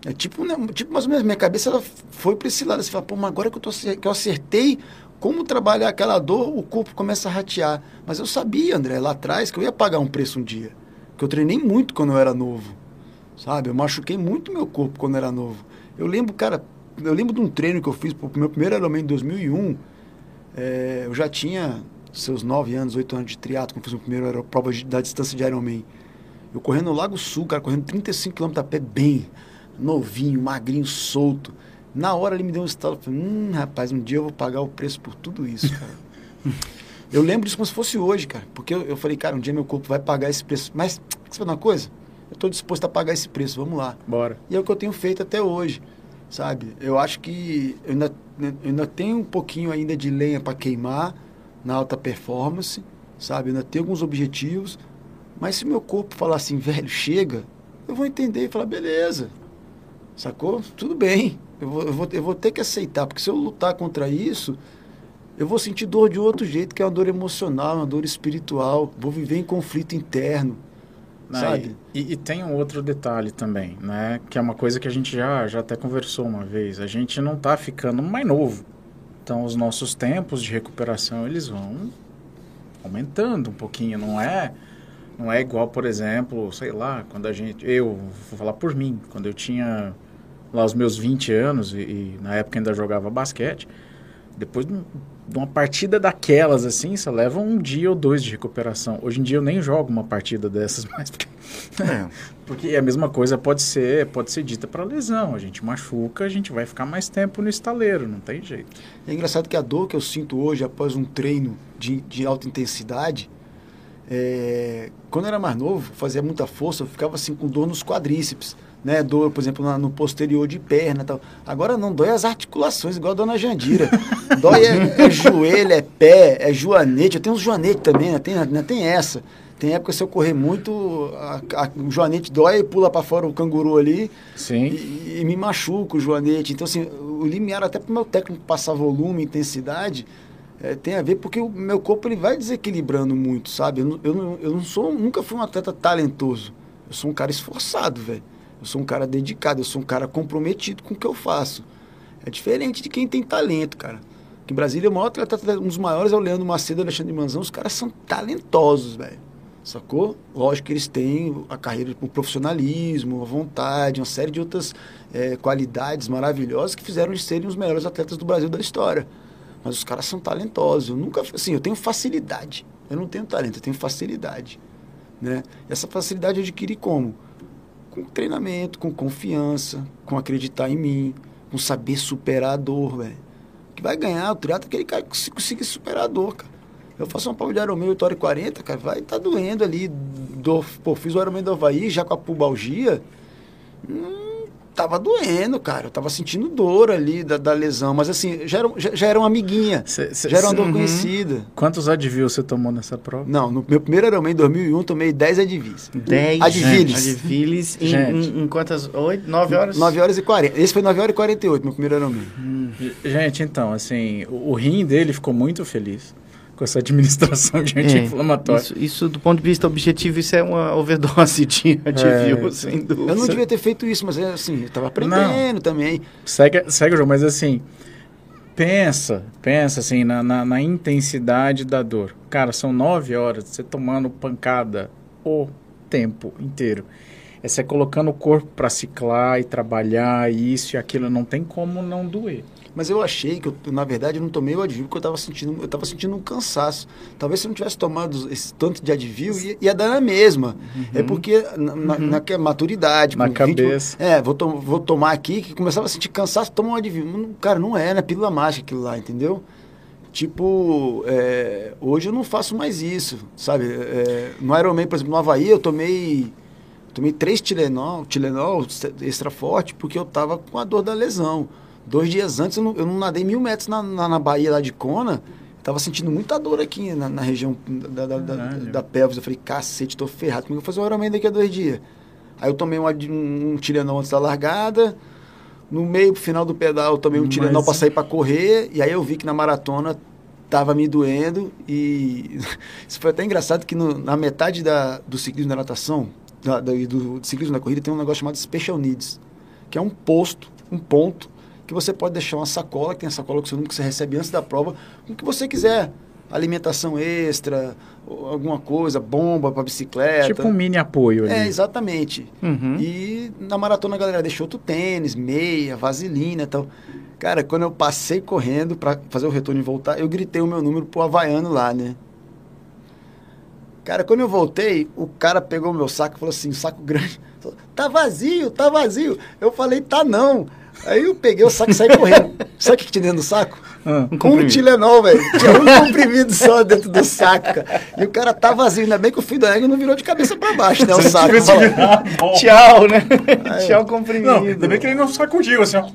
É tipo, né, tipo mais ou menos, minha cabeça foi para esse lado. Você fala, pô, mas agora que eu, tô, que eu acertei como trabalhar aquela dor, o corpo começa a ratear. Mas eu sabia, André, lá atrás, que eu ia pagar um preço um dia. Que eu treinei muito quando eu era novo. Sabe? Eu machuquei muito meu corpo quando eu era novo. Eu lembro, cara, eu lembro de um treino que eu fiz pro meu primeiro Ironman em 2001. É, eu já tinha seus 9 anos, 8 anos de triatlo, quando fiz a primeira aero- prova da distância de Ironman. Eu correndo no Lago Sul, cara, correndo 35 km a pé bem, novinho, magrinho, solto. Na hora ele me deu um estalo, eu falei, hum, rapaz, um dia eu vou pagar o preço por tudo isso, cara. eu lembro disso como se fosse hoje, cara, porque eu, eu falei, cara, um dia meu corpo vai pagar esse preço. Mas, falar uma coisa? Eu estou disposto a pagar esse preço, vamos lá. Bora. E é o que eu tenho feito até hoje, sabe? Eu acho que eu ainda, eu ainda tenho um pouquinho ainda de lenha para queimar na alta performance, sabe? Eu ainda tenho alguns objetivos, mas se meu corpo falar assim, velho, chega, eu vou entender e falar, beleza, sacou? Tudo bem, eu vou, eu vou, eu vou ter que aceitar, porque se eu lutar contra isso, eu vou sentir dor de outro jeito, que é uma dor emocional, uma dor espiritual, vou viver em conflito interno. Né, Sabe? E, e tem um outro detalhe também, né? Que é uma coisa que a gente já, já até conversou uma vez. A gente não tá ficando mais novo. Então, os nossos tempos de recuperação, eles vão aumentando um pouquinho. Não é, não é igual, por exemplo, sei lá, quando a gente... Eu, vou falar por mim. Quando eu tinha lá os meus 20 anos e, e na época ainda jogava basquete, depois de um- de uma partida daquelas, assim, você leva um dia ou dois de recuperação. Hoje em dia eu nem jogo uma partida dessas mais, porque, É. porque a mesma coisa pode ser, pode ser dita para lesão. A gente machuca, a gente vai ficar mais tempo no estaleiro, não tem jeito. É engraçado que a dor que eu sinto hoje após um treino de, de alta intensidade, é, quando eu era mais novo, fazia muita força, eu ficava assim com dor nos quadríceps, né? Dor, por exemplo, na- no posterior de perna tal. Agora não, dói as articulações, igual a dona Jandira. dói é, é joelho, é pé, é joanete. Eu tenho uns joanetes também, né? Tem, né? tem essa. Tem época que se eu correr muito, a- a- o joanete dói e pula para fora o canguru ali Sim. e, e me machuca o joanete. Então, assim, o limiar até para o meu técnico passar volume, intensidade, eh, tem a ver porque o meu corpo ele vai desequilibrando muito, sabe? Eu, eu, eu não sou, nunca fui um atleta talentoso. Eu sou um cara esforçado, velho. Eu sou um cara dedicado, eu sou um cara comprometido com o que eu faço. É diferente de quem tem talento, cara. Que em Brasília, o maior atleta, um dos maiores é o Leandro Macedo Alexandre Manzão. Os caras são talentosos, velho. Sacou? Lógico que eles têm a carreira, o profissionalismo, a vontade, uma série de outras é, qualidades maravilhosas que fizeram eles serem os melhores atletas do Brasil da história. Mas os caras são talentosos. Eu nunca, assim, eu tenho facilidade. Eu não tenho talento, eu tenho facilidade. Né? Essa facilidade eu adquiri como? Com treinamento, com confiança, com acreditar em mim, com saber superar a dor, velho. Que vai ganhar o triatlo é aquele cara que conseguir superar a dor, cara. Eu faço uma prova de Ironman 8 horas e 40, cara, vai tá doendo ali. Do, pô, fiz o Ironman do Havaí já com a pubalgia. Hum, tava doendo, cara. Eu tava sentindo dor ali da, da lesão. Mas assim, já era, já, já era uma amiguinha. Cê, cê, já era uma dor uhum. conhecida. Quantos Advil você tomou nessa prova? Não, no meu primeiro Ironman em 2001, tomei 10 Advis. 10 Adviles. Adviles em, em, em, quantas? 8, 9 horas? 9 horas e 40. Esse foi 9 horas e 48, meu primeiro Ironman. Hum. Gente, então, assim, o, o rim dele ficou muito feliz com essa administração de anti-inflamatório. É, isso, isso, do ponto de vista objetivo, isso é uma overdose de Advil, é, sem dúvida. Eu não devia ter feito isso, mas é assim, eu estava aprendendo não. também. Segue, segue o jogo, mas assim, pensa, pensa assim, na, na, na, intensidade da dor. Cara, são nove horas, você tomando pancada o tempo inteiro. É você colocando o corpo para ciclar e trabalhar, isso e aquilo, não tem como não doer. Mas eu achei que, eu, na verdade, eu não tomei o Advil porque eu estava sentindo, eu tava sentindo um cansaço. Talvez se eu não tivesse tomado esse tanto de Advil, ia, ia dar na mesma. Uhum. É porque na, na, uhum. na maturidade, na cabeça. é, vou, to, vou tomar aqui, que começava a sentir cansaço, toma um Advil. Cara, não é, né? Pílula mágica aquilo lá, entendeu? Tipo, é, hoje eu não faço mais isso, sabe? É, no Ironman, por exemplo, no Havaí, eu tomei tomei três Tilenol, Tilenol extra forte, porque eu tava com a dor da lesão. Dois dias antes eu não, eu não nadei mil metros na, na, na Bahia lá de Kona. Tava sentindo muita dor aqui na, na região da, da, da, da, pelvis. Eu falei, cacete, tô ferrado. Como é eu vou fazer um Ironman daqui a dois dias? Aí eu tomei um, um, um antes da largada. No meio, final do pedal, eu tomei um Mas... Tilenol para sair para correr. E aí eu vi que na maratona tava me doendo. E isso foi até engraçado que no, na metade da, do ciclismo da natação, da, do, do ciclismo da corrida, tem um negócio chamado Special Needs. Que é um posto, um ponto que você pode deixar uma sacola, que tem a sacola com seu número que você recebe antes da prova, com o que você quiser. Alimentação extra, alguma coisa, bomba para bicicleta. Tipo um mini apoio ali. É, exatamente. Uhum. E na maratona a galera deixou outro tênis, meia, vaselina e tal. Cara, quando eu passei correndo para fazer o retorno e voltar, eu gritei o meu número pro havaiano lá, né? Cara, quando eu voltei, o cara pegou o meu saco e falou assim, saco grande, tá vazio, tá vazio. Eu falei, tá não. Aí eu peguei o saco e saí correndo. Sabe o que tinha dentro do saco? Ah, um, um Tilenol, velho. Tinha um comprimido só dentro do saco, cara. E o cara tá vazio. Ainda bem que o fio da égua não virou de cabeça pra baixo, né? O saco. Tchau, né? Aí, Tchau, comprimido. Não, ainda bem que ele não sacudiu, assim, ó.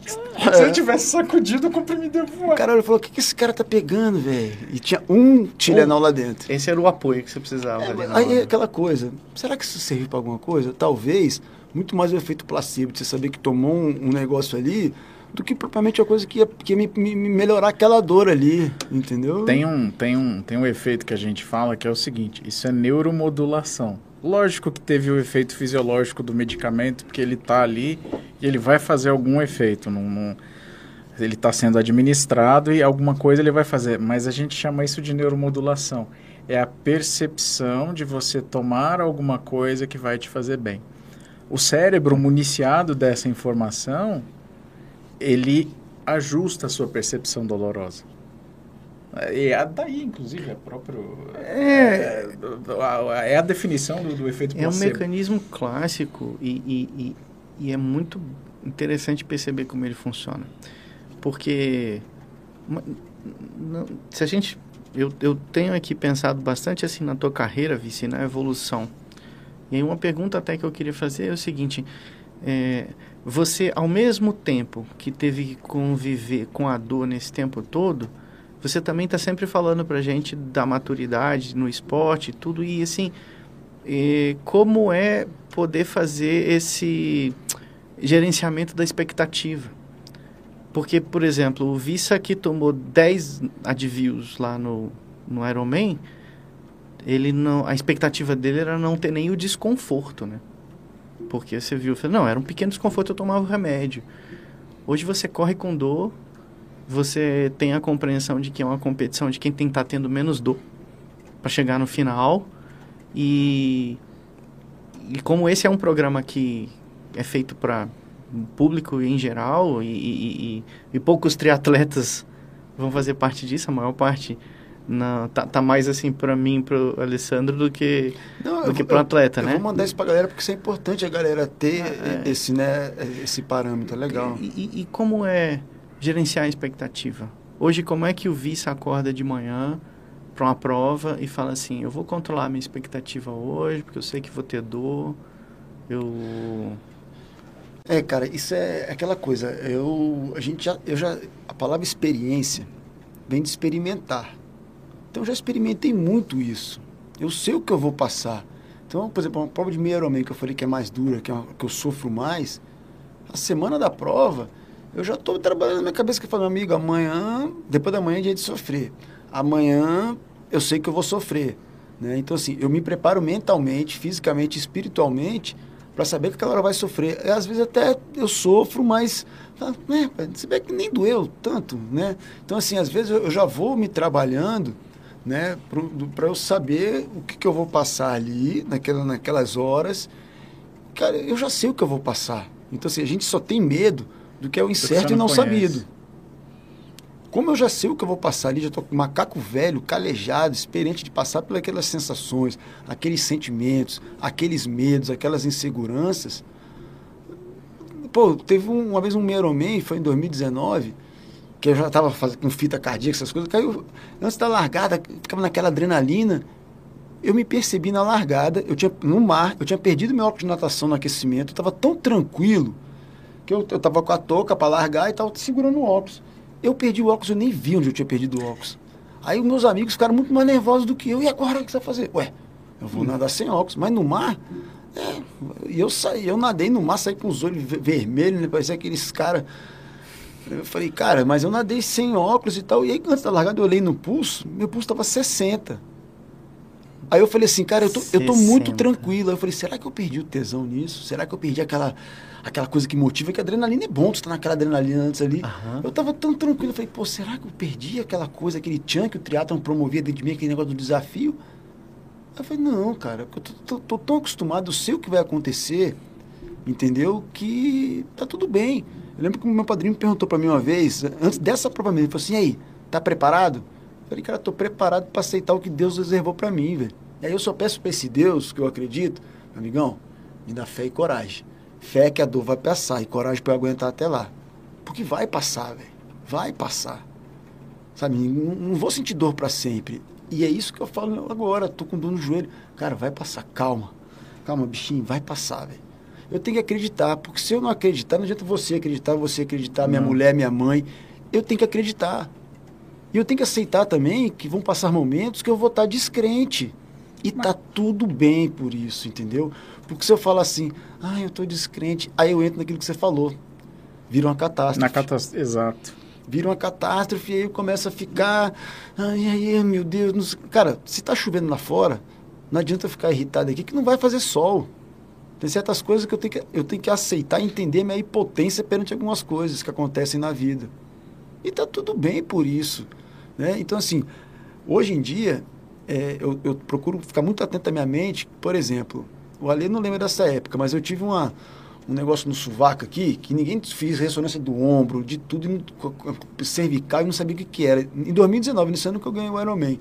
É. Se ele tivesse sacudido, o comprimido ia voar. O cara falou, o que, que esse cara tá pegando, velho? E tinha um Tilenol um, lá dentro. Esse era o apoio que você precisava é, ali. Aí, aquela coisa, será que isso serviu pra alguma coisa? Talvez muito mais o efeito placebo, de você saber que tomou um, um negócio ali, do que propriamente a coisa que ia, que ia me, me, melhorar aquela dor ali, entendeu? Tem um, tem, um, tem um efeito que a gente fala que é o seguinte, isso é neuromodulação. Lógico que teve o efeito fisiológico do medicamento, porque ele está ali e ele vai fazer algum efeito. Num, num, ele está sendo administrado e alguma coisa ele vai fazer. Mas a gente chama isso de neuromodulação. É a percepção de você tomar alguma coisa que vai te fazer bem o cérebro municiado dessa informação, ele ajusta a sua percepção dolorosa. E é daí, inclusive, é próprio. É, é, é a definição do, do efeito placebo. É um mecanismo clássico e, e, e, e, é muito interessante perceber como ele funciona. Porque se a gente. Eu, eu tenho aqui pensado bastante assim na tua carreira, Vici, na evolução e aí uma pergunta até que eu queria fazer é o seguinte: é, você, ao mesmo tempo que teve que conviver com a dor nesse tempo todo, você também está sempre falando para gente da maturidade no esporte, tudo e assim, é, como é poder fazer esse gerenciamento da expectativa? Porque, por exemplo, o Vissa que tomou 10 advios lá no, no Ironman, ele não, a expectativa dele era não ter nem o desconforto, né? Porque você viu, não, era um pequeno desconforto, eu tomava o remédio. Hoje você corre com dor você tem a compreensão de que é uma competição de quem tem que estar tá tendo menos dor para chegar no final. E, e como esse é um programa que é feito para público em geral e, e, e, poucos triatletas vão fazer parte disso, a maior parte não, tá, tá mais assim para mim, para o Alessandro, do que, não, do que para o atleta, eu, né? Eu vou mandar isso para galera porque isso é importante a galera ter ah, é. esse, né, esse parâmetro, é legal. E, e, como é gerenciar a expectativa? Hoje, como é que o vice acorda de manhã para uma prova e fala assim, eu vou controlar a minha expectativa hoje, porque eu sei que vou ter dor, eu... É, cara, isso é aquela coisa, eu, a gente já, eu já, a palavra experiência vem de experimentar. Então, já experimentei muito isso. Eu sei o que eu vou passar. Então, por exemplo, uma prova de meio Ironman que eu falei que é mais dura, que, é uma, que eu sofro mais, a semana da prova, eu já estou trabalhando na minha cabeça que eu falo, amigo, amanhã, depois da manhã é dia de sofrer. Amanhã eu sei que eu vou sofrer. Né? Então, assim, eu me preparo mentalmente, fisicamente, espiritualmente, para saber que aquela hora vai sofrer. E, às vezes até eu sofro, mas né, você vê que nem doeu tanto, né? Então, assim, às vezes eu já vou me trabalhando, né, para eu saber o que, que eu vou passar ali, naquela, naquelas horas. Cara, eu já sei o que eu vou passar. Então, assim, a gente só tem medo do que é o incerto e não, não sabido. Como eu já sei o que eu vou passar ali, já estou com macaco velho, calejado, experiente de passar por aquelas sensações, aqueles sentimentos, aqueles medos, aquelas inseguranças. Pô, teve um, uma vez um Meroman, foi em 2019, que eu já estava com fita cardíaca, essas coisas, caiu antes da largada, ficava naquela adrenalina. Eu me percebi na largada, eu tinha no mar, eu tinha perdido meu óculos de natação no aquecimento, eu estava tão tranquilo que eu estava com a touca para largar e estava segurando o óculos. Eu perdi o óculos, eu nem vi onde eu tinha perdido o óculos. Aí meus amigos ficaram muito mais nervosos do que eu. E agora o que você vai fazer? Ué, eu vou nadar sem óculos. Mas no mar, é, eu saí, eu nadei no mar, saí com os olhos vermelhos, né? Parecia aqueles caras eu falei, cara, mas eu nadei sem óculos e tal. E aí, antes da largada, eu olhei no pulso, meu pulso estava 60. Aí eu falei assim, cara, eu tô, eu tô muito tranquilo. Aí eu falei, será que eu perdi o tesão nisso? Será que eu perdi aquela, aquela coisa que motiva? Que a adrenalina é bom, tu tá naquela adrenalina antes ali. Uhum. Eu tava tão tranquilo. Eu falei, pô, será que eu perdi aquela coisa, aquele tchan que o triatlon promovia dentro de mim, aquele negócio do desafio? Aí eu falei, não, cara, eu tô, tô, tô tão acostumado, eu sei o que vai acontecer, entendeu? Que tá tudo bem. Eu lembro que o meu padrinho perguntou para mim uma vez, antes dessa prova mesmo, ele falou assim, aí, tá preparado? Eu falei, cara, tô preparado para aceitar o que Deus reservou para mim, velho. E aí eu só peço para esse Deus, que eu acredito, amigão, me dá fé e coragem. Fé que a dor vai passar e coragem para aguentar até lá. Porque vai passar, velho. Vai passar. Sabe, não, não vou sentir dor para sempre. E é isso que eu falo agora, tô com dor no joelho. Cara, vai passar, calma. Calma, bichinho, vai passar, velho eu tenho que acreditar, porque se eu não acreditar, não adianta você acreditar, você acreditar, minha não. mulher, minha mãe. Eu tenho que acreditar. E eu tenho que aceitar também que vão passar momentos que eu vou estar descrente. E Mas... tá tudo bem por isso, entendeu? Porque se eu falar assim, ah, eu tô descrente, aí eu entro naquilo que você falou. Vira uma catástrofe. Na catástrofe, exato. Vira uma catástrofe e aí começa a ficar, ai, ai, meu Deus. Cara, se tá chovendo lá fora, não adianta ficar irritado aqui que não vai fazer sol. Tem certas coisas que eu tenho que, eu tenho que aceitar e entender minha impotência perante algumas coisas que acontecem na vida. E tá tudo bem por isso. Né? Então, assim, hoje em dia, é, eu, eu, procuro ficar muito atento à minha mente. Por exemplo, o Ale não lembra dessa época, mas eu tive uma, um negócio no sovaco aqui, que ninguém fez ressonância do ombro, de tudo, cervical, e não sabia o que, que era. Em 2019, nesse ano que eu ganhei o Ironman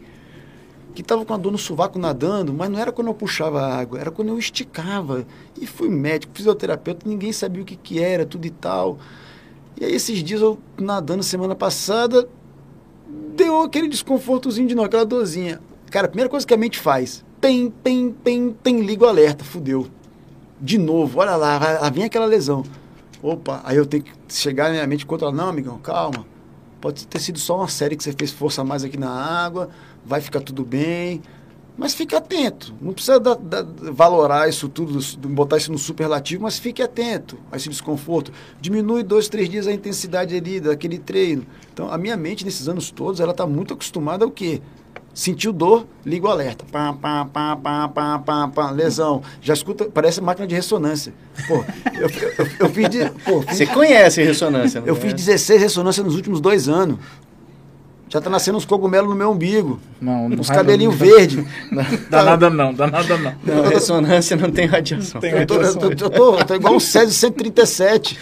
que estava com a dor no sovaco nadando, mas não era quando eu puxava a água, era quando eu esticava. E fui médico, fisioterapeuta, ninguém sabia o que, que era, tudo e tal. E aí esses dias eu nadando semana passada, deu aquele desconfortozinho de novo, aquela dorzinha. Cara, a primeira coisa que a mente faz, tem, tem, tem, tem, liga o alerta, fudeu. De novo, olha lá, lá vem aquela lesão. Opa, aí eu tenho que chegar na minha mente e controlar, não, amigão, calma. Pode ter sido só uma série que você fez força mais aqui na água, vai ficar tudo bem. Mas fique atento. Não precisa da, da, valorar isso tudo, botar isso no superlativo, mas fique atento a esse desconforto. Diminui dois, três dias a intensidade ali daquele treino. Então, a minha mente, nesses anos todos, ela está muito acostumada ao quê? Sentiu dor, liga o alerta. Pá, pá, pá, pá, pá, pá, pá, lesão. Já escuta, parece máquina de ressonância. Pô, eu, eu, eu fiz de, pô, Você conhece ressonância, não Eu fiz conhece? 16 ressonâncias nos últimos dois anos. Já tá nascendo uns cogumelos no meu umbigo. Não, não Uns cabelinhos não- verdes. Dá nada não, dá nada não. Não, ressonância não tem radiação. Tem Eu tô, eu tô, eu tô- eu tô igual um Césio 137.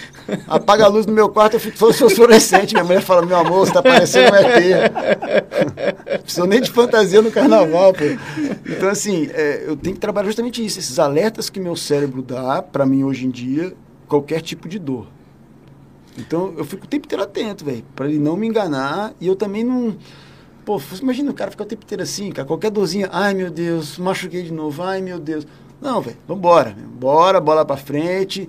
Apaga a luz no meu quarto, eu fico todo fosforescente. Minha mulher fala, meu amor, você tá parecendo um ET. Preciso nem de fantasia no carnaval, pô. Então, assim, é, eu tenho que trabalhar justamente isso. Esses alertas que meu cérebro dá, pra mim, hoje em dia, qualquer tipo de dor. Então, eu fico o tempo inteiro atento, velho, pra ele não me enganar. E eu também não... Pô, imagina o cara ficar o tempo inteiro assim, cara, qualquer dorzinha, ai meu Deus, machuquei de novo, ai meu Deus. Não, velho, vambora, meu. bora, bola pra frente,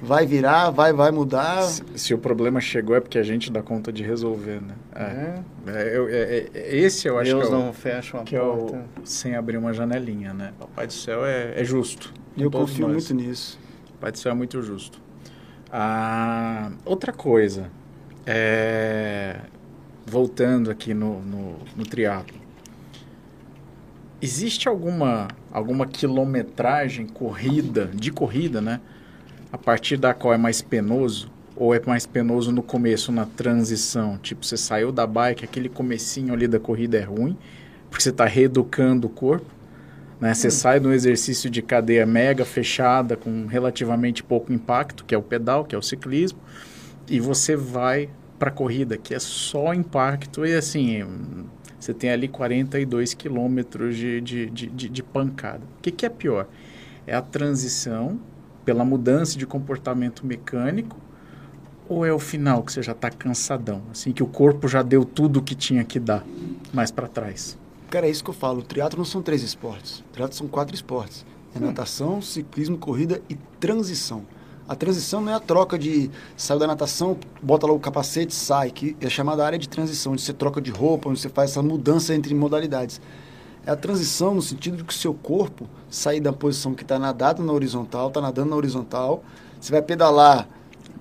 vai virar, vai, vai mudar. Se, se o problema chegou é porque a gente dá conta de resolver, né? É. É, eu- é- é- esse eu acho Deus que é o, não fecha uma que é o porta. sem abrir uma janelinha, né? O Pai do Céu é, é justo. E eu confio nós. muito nisso. O Pai do Céu é muito justo. Ah, outra coisa, é, voltando aqui no, no, no triatlo, existe alguma, alguma quilometragem corrida, de corrida, né? A partir da qual é mais penoso? Ou é mais penoso no começo, na transição? Tipo, você saiu da bike, aquele comecinho ali da corrida é ruim, porque você está reeducando o corpo. Né? Você sai de um exercício de cadeia mega fechada, com relativamente pouco impacto, que é o pedal, que é o ciclismo, e você vai para a corrida, que é só impacto, e assim, hum, você tem ali 42 quilômetros de, de, de, de, de pancada. O que, que é pior? É a transição pela mudança de comportamento mecânico, ou é o final que você já está cansadão, assim, que o corpo já deu tudo o que tinha que dar mais para trás? Cara, é isso que eu falo. O triatlo não são três esportes. O triatlo são quatro esportes. É natação, ciclismo, corrida e transição. A transição não é a troca de saiu da natação, bota lá o capacete, sai, que é chamada área de transição, onde você troca de roupa, onde você faz essa mudança entre modalidades. É a transição no sentido de que o seu corpo sair da posição que está nadado na horizontal, está nadando na horizontal, você vai pedalar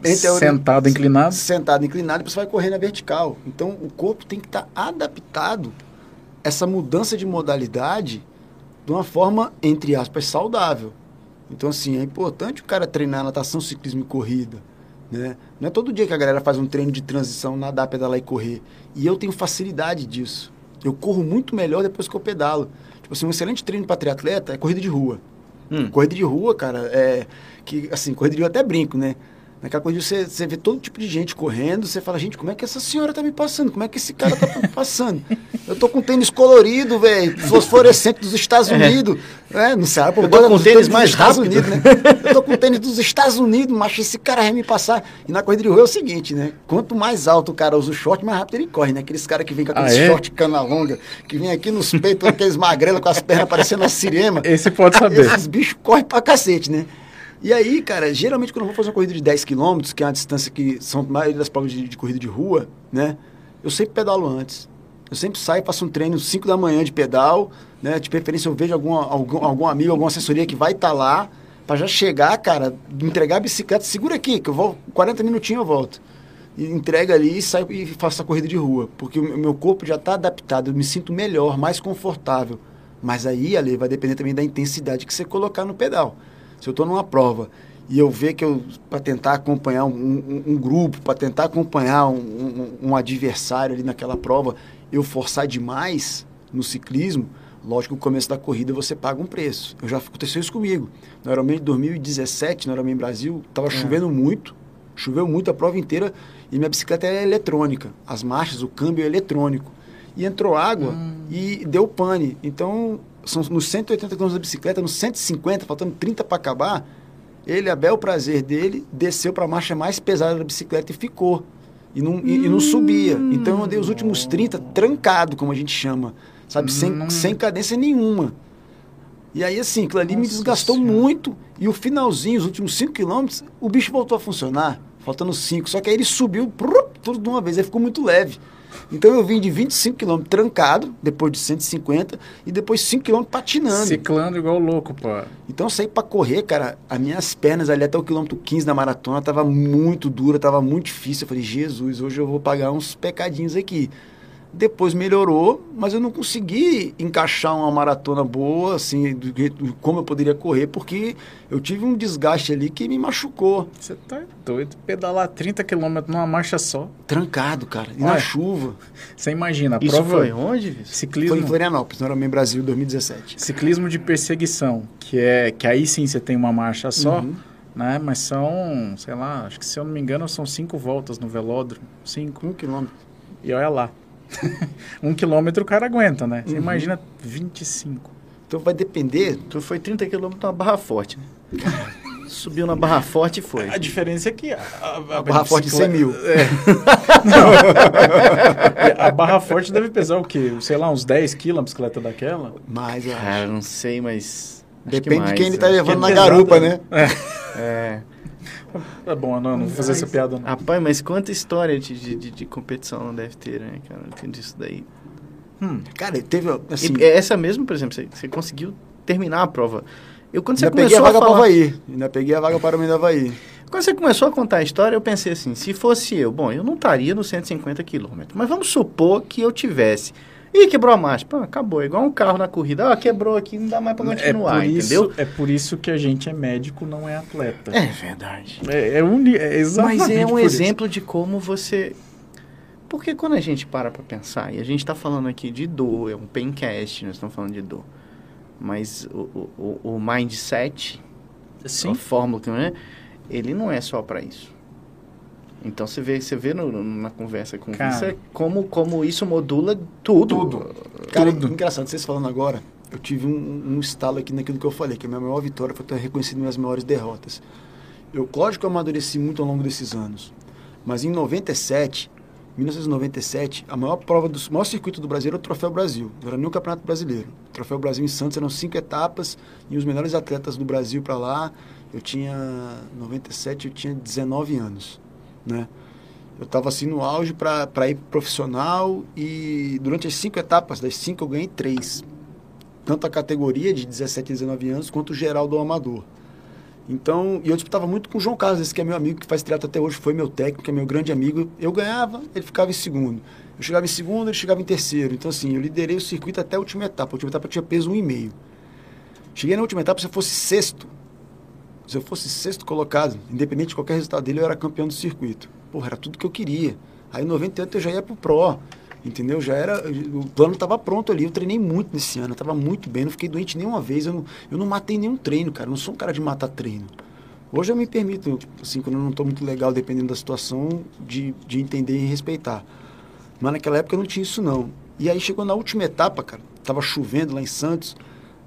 Sentado, inclinado? sentado inclinado e você vai correr na vertical. Então o corpo tem que estar adaptado a essa mudança de modalidade de uma forma, entre aspas, saudável. Então, assim, é importante o cara treinar natação, ciclismo e corrida. Né? Não é todo dia que a galera faz um treino de transição, nadar, pedalar e correr. E eu tenho facilidade disso. Eu corro muito melhor depois que eu pedalo. Tipo assim, um excelente treino para triatleta é corrida de rua. Hum. Corrida de rua, cara, é. Que, assim, corrida de rua até brinco, né? Naquela corrida você, você vê todo tipo de gente correndo, você fala, gente, como é que essa senhora tá me passando? Como é que esse cara tá me passando? Eu tô com tênis colorido, velho, fosforescente dos Estados Unidos. É, não sei, pô, Eu tô com tênis dos mais Estados rápido. Unidos, né? Eu tô com tênis dos Estados Unidos, mas esse cara vai me passar. E na corrida de rua é o seguinte, né? Quanto mais alto o cara usa o short, mais rápido ele corre, né? Aqueles caras que vêm com aqueles Ah, é? short cana longa, que vem aqui nos peitos, aqueles magrelos com as pernas parecendo a sirema. Esse pode saber. Esses bichos correm pra cacete, né? E aí, cara, geralmente quando eu vou fazer uma corrida de 10 km, que é uma distância que são a maioria das provas de, de corrida de rua, né? Eu sempre pedalo antes. Eu sempre saio, faço um treino 5 da manhã de pedal, né? De preferência eu vejo algum, algum, amigo, alguma assessoria que vai estar lá, pra já chegar, cara, entregar a bicicleta, segura aqui, que eu vou, 40 minutinhos eu volto. E entrega ali e saio e faço a corrida de rua. Porque o meu corpo já está adaptado, eu me sinto melhor, mais confortável. Mas aí, Ale, vai depender também da intensidade que você colocar no pedal. Se eu estou numa prova e eu ver que eu, para tentar acompanhar um, um- um grupo, para tentar acompanhar um, um- adversário ali naquela prova, eu forçar demais no ciclismo, lógico que no começo da corrida você paga um preço. Eu já aconteceu isso comigo. No Ironman de 2017, no Ironman Brasil, estava chovendo muito, choveu muito a prova inteira e minha bicicleta é eletrônica. As marchas, o câmbio é eletrônico. E entrou água e deu pane. Então, são nos 180 km da bicicleta, nos 150, faltando 30 para acabar, ele, a bel prazer dele, desceu para a marcha mais pesada da bicicleta e ficou. E não, e, e não subia. Então eu andei os últimos 30 trancado, como a gente chama. Sabe? Sem, Hum. sem cadência nenhuma. E aí, assim, aquilo ali me Nossa desgastou Senhora. muito. E o finalzinho, os últimos 5 quilômetros, o bicho voltou a funcionar, faltando 5. Só que aí ele subiu prrr, tudo de uma vez, aí ficou muito leve. Então eu vim de 25 quilômetros trancado, depois de 150, e depois 5 quilômetros patinando. Ciclando igual louco, pô. Então eu saí pra correr, cara, as minhas pernas ali até o quilômetro 15 da maratona tava muito dura, tava muito difícil. Eu falei, Jesus, hoje eu vou pagar uns pecadinhos aqui. Depois melhorou, mas eu não consegui encaixar uma maratona boa, assim, do, do, como eu poderia correr, porque eu tive um desgaste ali que me machucou. Você tá doido? Pedalar 30 km numa marcha só. Trancado, cara. E Olha, na chuva. Você imagina, a Isso prova... foi onde? Ciclismo... Foi em Florianópolis, no Ironman Brasil, 2017. Ciclismo de perseguição, que é que aí sim você tem uma marcha só. Uhum né? Mas são, sei lá, acho que se eu não me engano são cinco voltas no velódromo. Cinco. Um quilômetro. E olha lá. um quilômetro o cara aguenta, né? Você uhum. imagina 25. Então vai depender. Tu foi 30 quilômetros na Barra Forte, né? Subiu na Barra Forte e foi. A diferença é que a, a, a Barra Forte 100 mil. É. a Barra Forte deve pesar o quê? Sei lá, uns 10 quilos a bicicleta daquela? Mais, eu Cara, acho. não sei, mas Depende mais, de quem ele tá levando na garupa, né? É. é. É bom, não, não vou fazer essa piada. Não. Rapaz, mas quanta história de, de, de competição não deve ter, né, cara? Não entendo isso daí. Hum. Cara, teve. Assim, e essa mesmo, por exemplo, você, você conseguiu terminar a prova. Eu, quando você ainda peguei a vaga para o Havaí. Ainda peguei a vaga para o meio do Havaí. Quando você começou a contar a história, eu pensei assim: se fosse eu, bom, eu não estaria nos 150 quilômetros. Mas vamos supor que eu tivesse Ih, quebrou a marcha. Pô, acabou. Igual um carro na corrida. Ah, quebrou aqui, não dá mais para continuar, é entendeu? é por isso que a gente é médico, não é atleta. É verdade. É, é, uni, é exatamente Mas é um exemplo isso. de como você... Porque quando a gente para para pensar, e a gente está falando aqui de dor, é um paincast, nós estamos falando de dor. Mas o, o, o mindset, Sim. a fórmula, né, ele não é só para isso. Então você vê, você vê no, na conversa com você como, como isso modula tudo. Tudo. Cara, tudo. engraçado, vocês falando agora, eu tive um, um estalo aqui naquilo que eu falei, que a minha maior vitória foi ter reconhecido minhas maiores derrotas. Eu, lógico que eu amadureci muito ao longo desses anos, mas em 97, 1997, a maior prova do o maior circuito do Brasil era o Troféu Brasil, não era nem o Campeonato Brasileiro. O Troféu Brasil em Santos eram cinco etapas e os melhores atletas do Brasil para lá. Eu tinha 97, eu tinha 19 anos né? Eu estava assim no auge para ir profissional e durante as cinco etapas, das cinco eu ganhei três. Tanto a categoria de 17 e 19 anos quanto o geral do amador. Então, e eu disputava muito com o João Carlos, esse que é meu amigo, que faz triatlo até hoje, foi meu técnico, é meu grande amigo. Eu ganhava, ele ficava em segundo. Eu chegava em segundo, ele chegava em terceiro. Então, assim, eu liderei o circuito até a última etapa. A última etapa tinha peso 1,5. Cheguei na última etapa, se eu fosse sexto, se eu fosse sexto colocado, independente de qualquer resultado dele, eu era campeão do circuito. Porra, era tudo que eu queria. Aí em 98 eu já ia pro Pro, entendeu? Já era, o plano estava pronto ali. Eu treinei muito nesse ano, eu estava muito bem, não fiquei doente nenhuma vez. Eu não, eu não matei nenhum treino, cara. Eu não sou um cara de matar treino. Hoje eu me permito, assim, quando eu não estou muito legal, dependendo da situação, de, de entender e respeitar. Mas naquela época eu não tinha isso não. E aí chegou na última etapa, cara, tava chovendo lá em Santos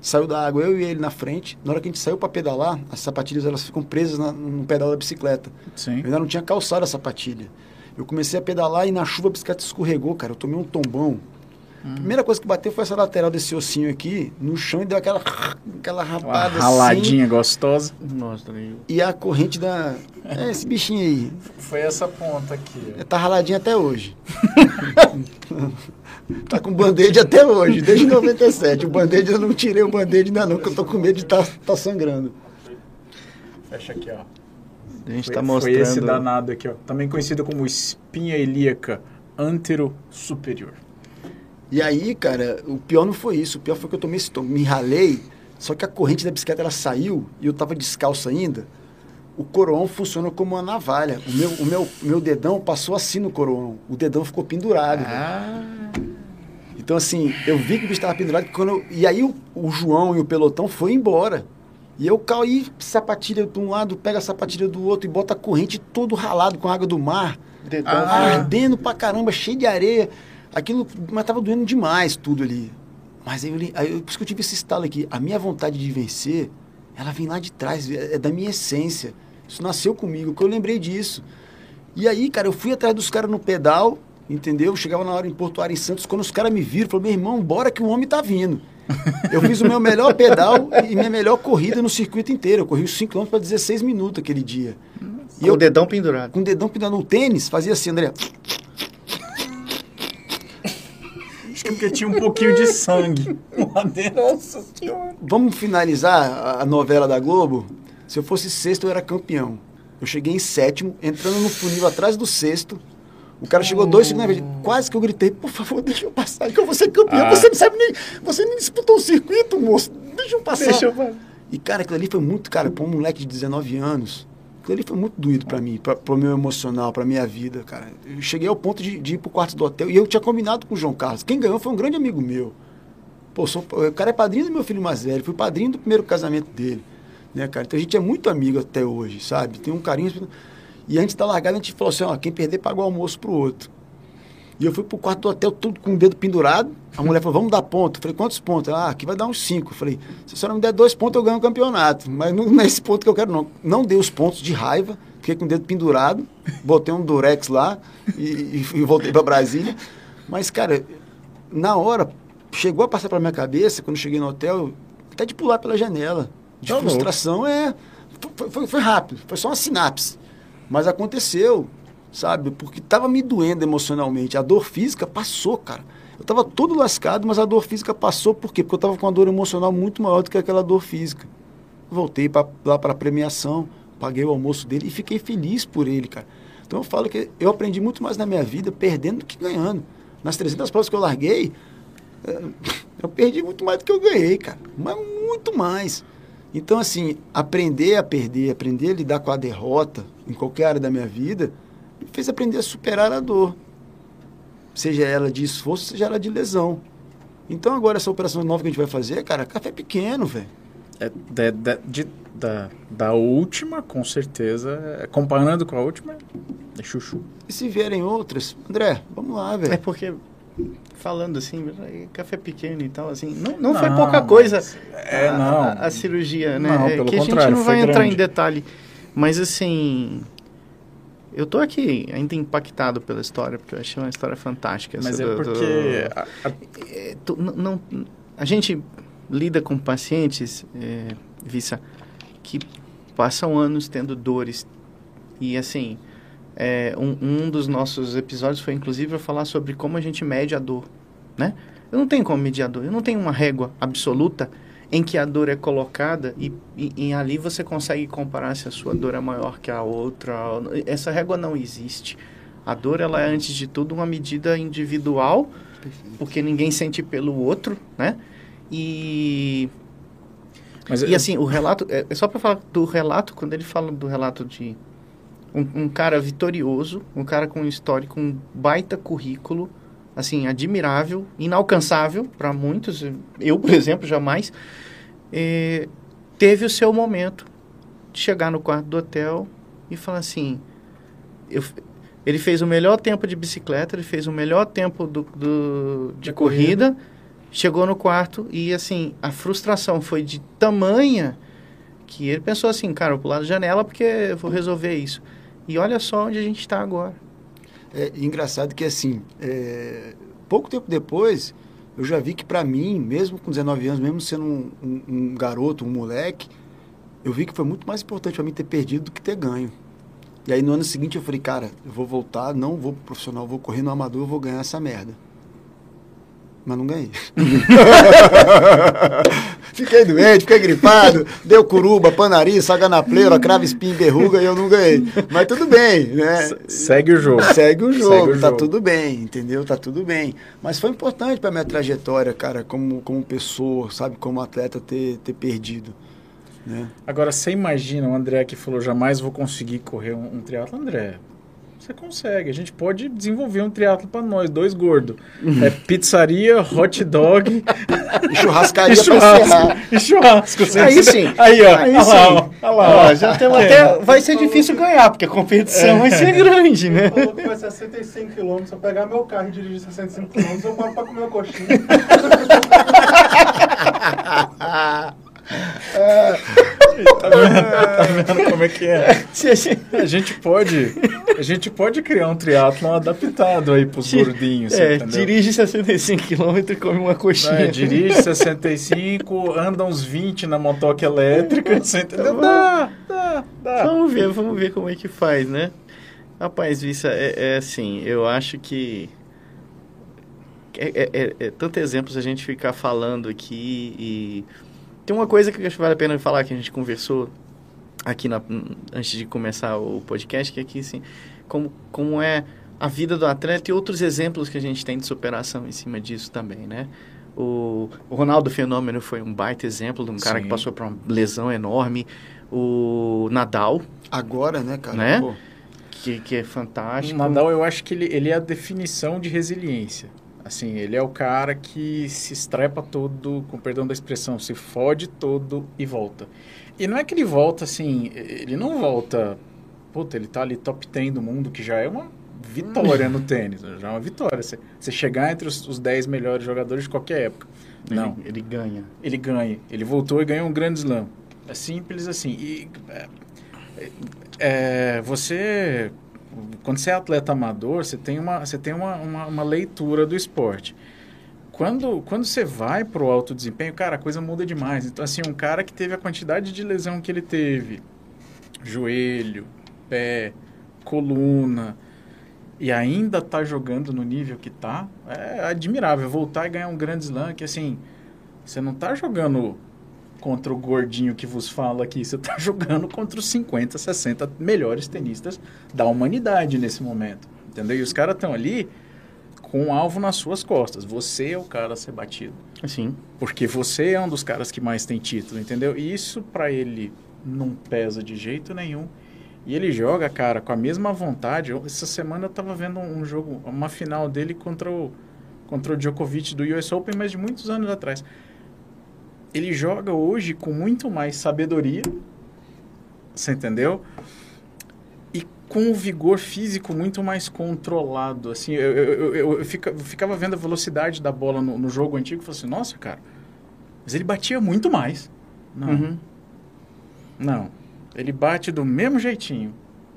saiu da água, eu e ele na frente. Na hora que a gente saiu para pedalar, as sapatilhas elas ficam presas na, no pedal da bicicleta. Sim. Eu ainda não tinha calçado a sapatilha. Eu comecei a pedalar e na chuva a bicicleta escorregou, cara. Eu tomei um tombão. Hum. A primeira coisa que bateu foi essa lateral desse ossinho aqui no chão e deu aquela, aquela rapada Uma raladinha assim. gostosa. Nossa, e a corrente da. É, esse bichinho aí. Foi essa ponta aqui. Ó. Tá raladinho até hoje. Tá com band-aid até hoje, desde 97. O band-aid eu não tirei o band-aid ainda não, porque eu tô com medo de estar tá, tá sangrando. Fecha aqui, ó. A gente foi, tá mostrando... Foi esse danado aqui, ó. Também conhecido como espinha ilíaca antero superior. E aí, cara, o pior não foi isso. O pior foi que eu tomei esse me ralei, só que a corrente da bicicleta ela saiu e eu tava descalço ainda. O coroão funciona como uma navalha. O meu, o meu, meu dedão passou assim no coroão. O dedão ficou pendurado. Ah. Então, assim, eu vi que o bicho estava pendurado. Quando eu, e aí o, o, João e o pelotão foi embora. E eu caí sapatilha de um lado, pega a sapatilha do outro e bota a corrente todo ralado com a água do mar. Ah. Ardendo pra caramba, cheio de areia. Aquilo, mas tava doendo demais tudo ali. Mas aí, eu, aí por isso que eu tive esse estalo aqui. A minha vontade de vencer, ela vem lá de trás, é, é da minha essência. Isso nasceu comigo, que eu lembrei disso. E aí, cara, eu fui atrás dos caras no pedal, entendeu? Chegava na hora em Portuário, em Santos, quando os caras me viram, falaram, meu irmão, bora que o homem tá vindo. Eu fiz o meu melhor pedal e minha melhor corrida no circuito inteiro. Eu corri os 5 km para 16 minutos aquele dia. E com eu, o dedão pendurado. Com o dedão pendurado no tênis, fazia assim, André. Acho que é porque tinha um pouquinho de sangue lá dentro. Nossa senhora. Vamos finalizar a novela da Globo? Se eu fosse sexto, eu era campeão. Eu cheguei em sétimo, entrando no funil atrás do sexto, O cara chegou dois segundos na frente. Quase que eu gritei, por favor, deixa eu passar, que eu vou ser campeão. Ah. Você não sabe nem. Você nem disputou o circuito, moço. Deixa eu passar. Deixa eu. E, cara, aquilo ali foi muito, cara, para um moleque de 19 anos. Aquilo ali foi muito doído para mim, para o meu emocional, para minha vida, cara. Eu cheguei ao ponto de, de ir pro quarto do hotel e eu tinha combinado com o João Carlos. Quem ganhou foi um grande amigo meu. Pô, sou, o cara é padrinho do meu filho mais velho, fui padrinho do primeiro casamento dele. Né, cara? Então a gente é muito amigo até hoje, sabe? Tem um carinho. E antes da largada a gente falou assim: ó, quem perder paga o almoço pro outro. E eu fui pro quarto do hotel, tudo com o dedo pendurado. A mulher falou, vamos dar ponto. Eu falei, quantos pontos? Ela, ah, aqui vai dar uns cinco. Eu falei, se a senhora me der dois pontos, eu ganho o campeonato. Mas não, não é esse ponto que eu quero, não. Não dei os pontos de raiva, fiquei com o dedo pendurado, botei um durex lá e, e, voltei para Brasília. Mas, cara, na hora, chegou a passar pela minha cabeça, quando cheguei no hotel, até de pular pela janela. De tá frustração, é... Foi, foi, foi rápido, foi só uma sinapse. Mas aconteceu sabe? Porque estava me doendo emocionalmente. A dor física passou, cara. Eu estava todo lascado, mas a dor física passou por quê? Porque eu estava com uma dor emocional muito maior do que aquela dor física. Voltei pra, lá para a premiação, paguei o almoço dele e fiquei feliz por ele, cara. Então eu falo que eu aprendi muito mais na minha vida perdendo do que ganhando. Nas 300 provas que eu larguei, é, eu perdi muito mais do que eu ganhei, cara. Mas muito mais. Então, assim, aprender a perder, aprender a lidar com a derrota em qualquer área da minha vida, me fez aprender a superar a dor. Seja ela de esforço, seja ela de lesão. Então agora essa operação nova que a gente vai fazer, cara, café pequeno, velho. É, de, de, de, da, da última, com certeza, é, comparando com a última, é chuchu. E se vierem outras, André, vamos lá, velho. É porque, falando assim, café pequeno e tal, assim, não, não, não foi pouca coisa é, a, não. A, a, cirurgia, né? Não, é, que a gente não vai entrar grande. em detalhe. Mas assim, eu tô aqui ainda impactado pela história, porque eu achei uma história fantástica. Mas é do, porque... Do... A, a... É, tu, não, a gente lida com pacientes, é, Vissa, que passam anos tendo dores. E assim, é, um, um dos nossos episódios foi inclusive falar sobre como a gente mede a dor, né? Eu não tenho como medir a dor, eu não tenho uma régua absoluta em que a dor é colocada e, e, e, ali você consegue comparar se a sua dor é maior que a outra. Essa régua não existe. A dor ela é antes de tudo uma medida individual, Perfeito. porque ninguém sente pelo outro, né? E Mas e eu... assim o relato é, é só para falar do relato quando ele fala do relato de um, um cara vitorioso, um cara com um histórico, um baita currículo assim, admirável, inalcançável para muitos. Eu, por exemplo, jamais. É, teve o seu momento de chegar no quarto do hotel e falar assim: eu, ele fez o melhor tempo de bicicleta, ele fez o melhor tempo do, do de, corrida, corrida, chegou no quarto e assim, a frustração foi de tamanha que ele pensou assim: cara, eu pular da janela porque eu vou resolver isso. E olha só onde a gente está agora. É engraçado que, assim, é, pouco tempo depois, eu já vi que para mim, mesmo com 19 anos, mesmo sendo um, um, um, garoto, um moleque, eu vi que foi muito mais importante para mim ter perdido do que ter ganho. E aí no ano seguinte eu falei, cara, eu vou voltar, não vou pro profissional, vou correr no amador, vou ganhar essa merda mas não ganhei. fiquei doente, fiquei gripado, deu curuba, panariz, saga na pleura, cravo, espinho, verruga e eu não ganhei. Mas tudo bem, né? Segue o jogo. Segue o jogo, Segue o tá jogo. tudo bem, entendeu? Tá tudo bem. Mas foi importante para minha trajetória, cara, como, como pessoa, sabe, como atleta ter, ter perdido. Né? Agora, você imagina o André que falou, jamais vou conseguir correr um, um triatlo, André, você consegue. A gente pode desenvolver um triatlo para nós, dois gordos. Uhum. É pizzaria, hot dog. e churrascaria e churrasco. E churrasco. Aí sim. Aí, ó. Aí olha lá, olha lá. Ó, já tem é. até, vai ser difícil ganhar, porque a competição é. vai ser grande, né? Falou que vai 65 km. Se eu pegar meu carro e dirigir 65 km, eu paro para comer o coxinha. tá, vendo, tá vendo como é que é? A gente pode, a gente pode criar um triatlon adaptado aí pros gordinhos, é, entendeu? dirige 65 km e come uma coxinha. É, dirige 65, anda uns 20 na motoca elétrica, você entendeu? Dá, dá, dá. Vamos ver, vamos ver como é que faz, né? Rapaz, Vissa, é, é assim, eu acho que é, é, é, é tanto exemplos a gente ficar falando aqui e tem uma coisa que acho que vale a pena falar que a gente conversou aqui na, antes de começar o podcast, que é que assim, como, como é a vida do atleta e outros exemplos que a gente tem de superação em cima disso também, né? O, o Ronaldo Fenômeno foi um baita exemplo de um cara Sim. que passou por uma lesão enorme. O Nadal, Agora, né, cara? Né? Pô, que, que é fantástico. O Nadal, eu acho que ele, ele é a definição de resiliência. Assim, ele é o cara que se estrepa todo, com perdão da expressão, se fode todo e volta. E não é que ele volta assim, ele não volta, puta, ele tá ali top 10 do mundo, que já é uma vitória no tênis, já é uma vitória. Você, você chegar entre os, os 10 melhores jogadores de qualquer época. Não, Ele, ele ganha. ele ganha. Ele voltou e ganhou um grande slam. É simples assim. E é, é, você, quando você é atleta amador, você tem uma, você tem uma, uma, uma leitura do esporte. Quando, quando você vai para o alto desempenho, cara, a coisa muda demais. Então, assim, um cara que teve a quantidade de lesão que ele teve, joelho, pé, coluna, e ainda tá jogando no nível que tá, é admirável. Voltar e ganhar um grande slam, que assim, você não tá jogando contra o gordinho que vos fala aqui, você tá jogando contra os 50, 60 melhores tenistas da humanidade nesse momento, entendeu? E os caras estão ali com um alvo nas suas costas. Você é o cara a ser batido. Assim. Porque você é um dos caras que mais tem título, entendeu? E isso pra ele não pesa de jeito nenhum. E ele joga, cara, com a mesma vontade. Essa semana eu tava vendo um jogo, uma final dele contra o, contra o Djokovic do US Open, mas de muitos anos atrás. Ele joga hoje com muito mais sabedoria, você entendeu? E com o vigor físico muito mais controlado. Assim, eu, eu, eu, eu- eu fica- eu ficava vendo a velocidade da bola no, no jogo antigo e falei assim, nossa, cara, mas ele batia muito mais. Não, Uhum. não. Ele bate do mesmo jeitinho.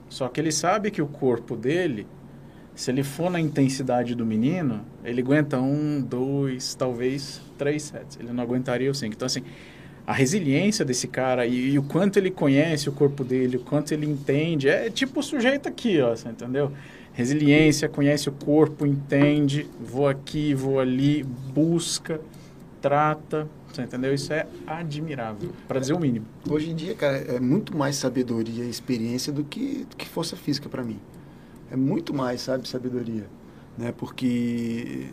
Só que ele sabe que o corpo dele, se ele for na intensidade do menino, ele aguenta um, dois, talvez três sets. Ele não aguentaria o cinco. Então, assim, a resiliência desse cara e, e o quanto ele conhece o corpo dele, o quanto ele entende, é tipo o sujeito aqui, ó, entendeu? Resiliência, conhece o corpo, entende, vou aqui, vou ali, busca, trata, você entendeu? Isso é admirável, para dizer o mínimo. Hoje em dia, cara, é muito mais sabedoria e experiência do que, do que força física pra mim. É muito mais, sabe, sabedoria. Né? Porque,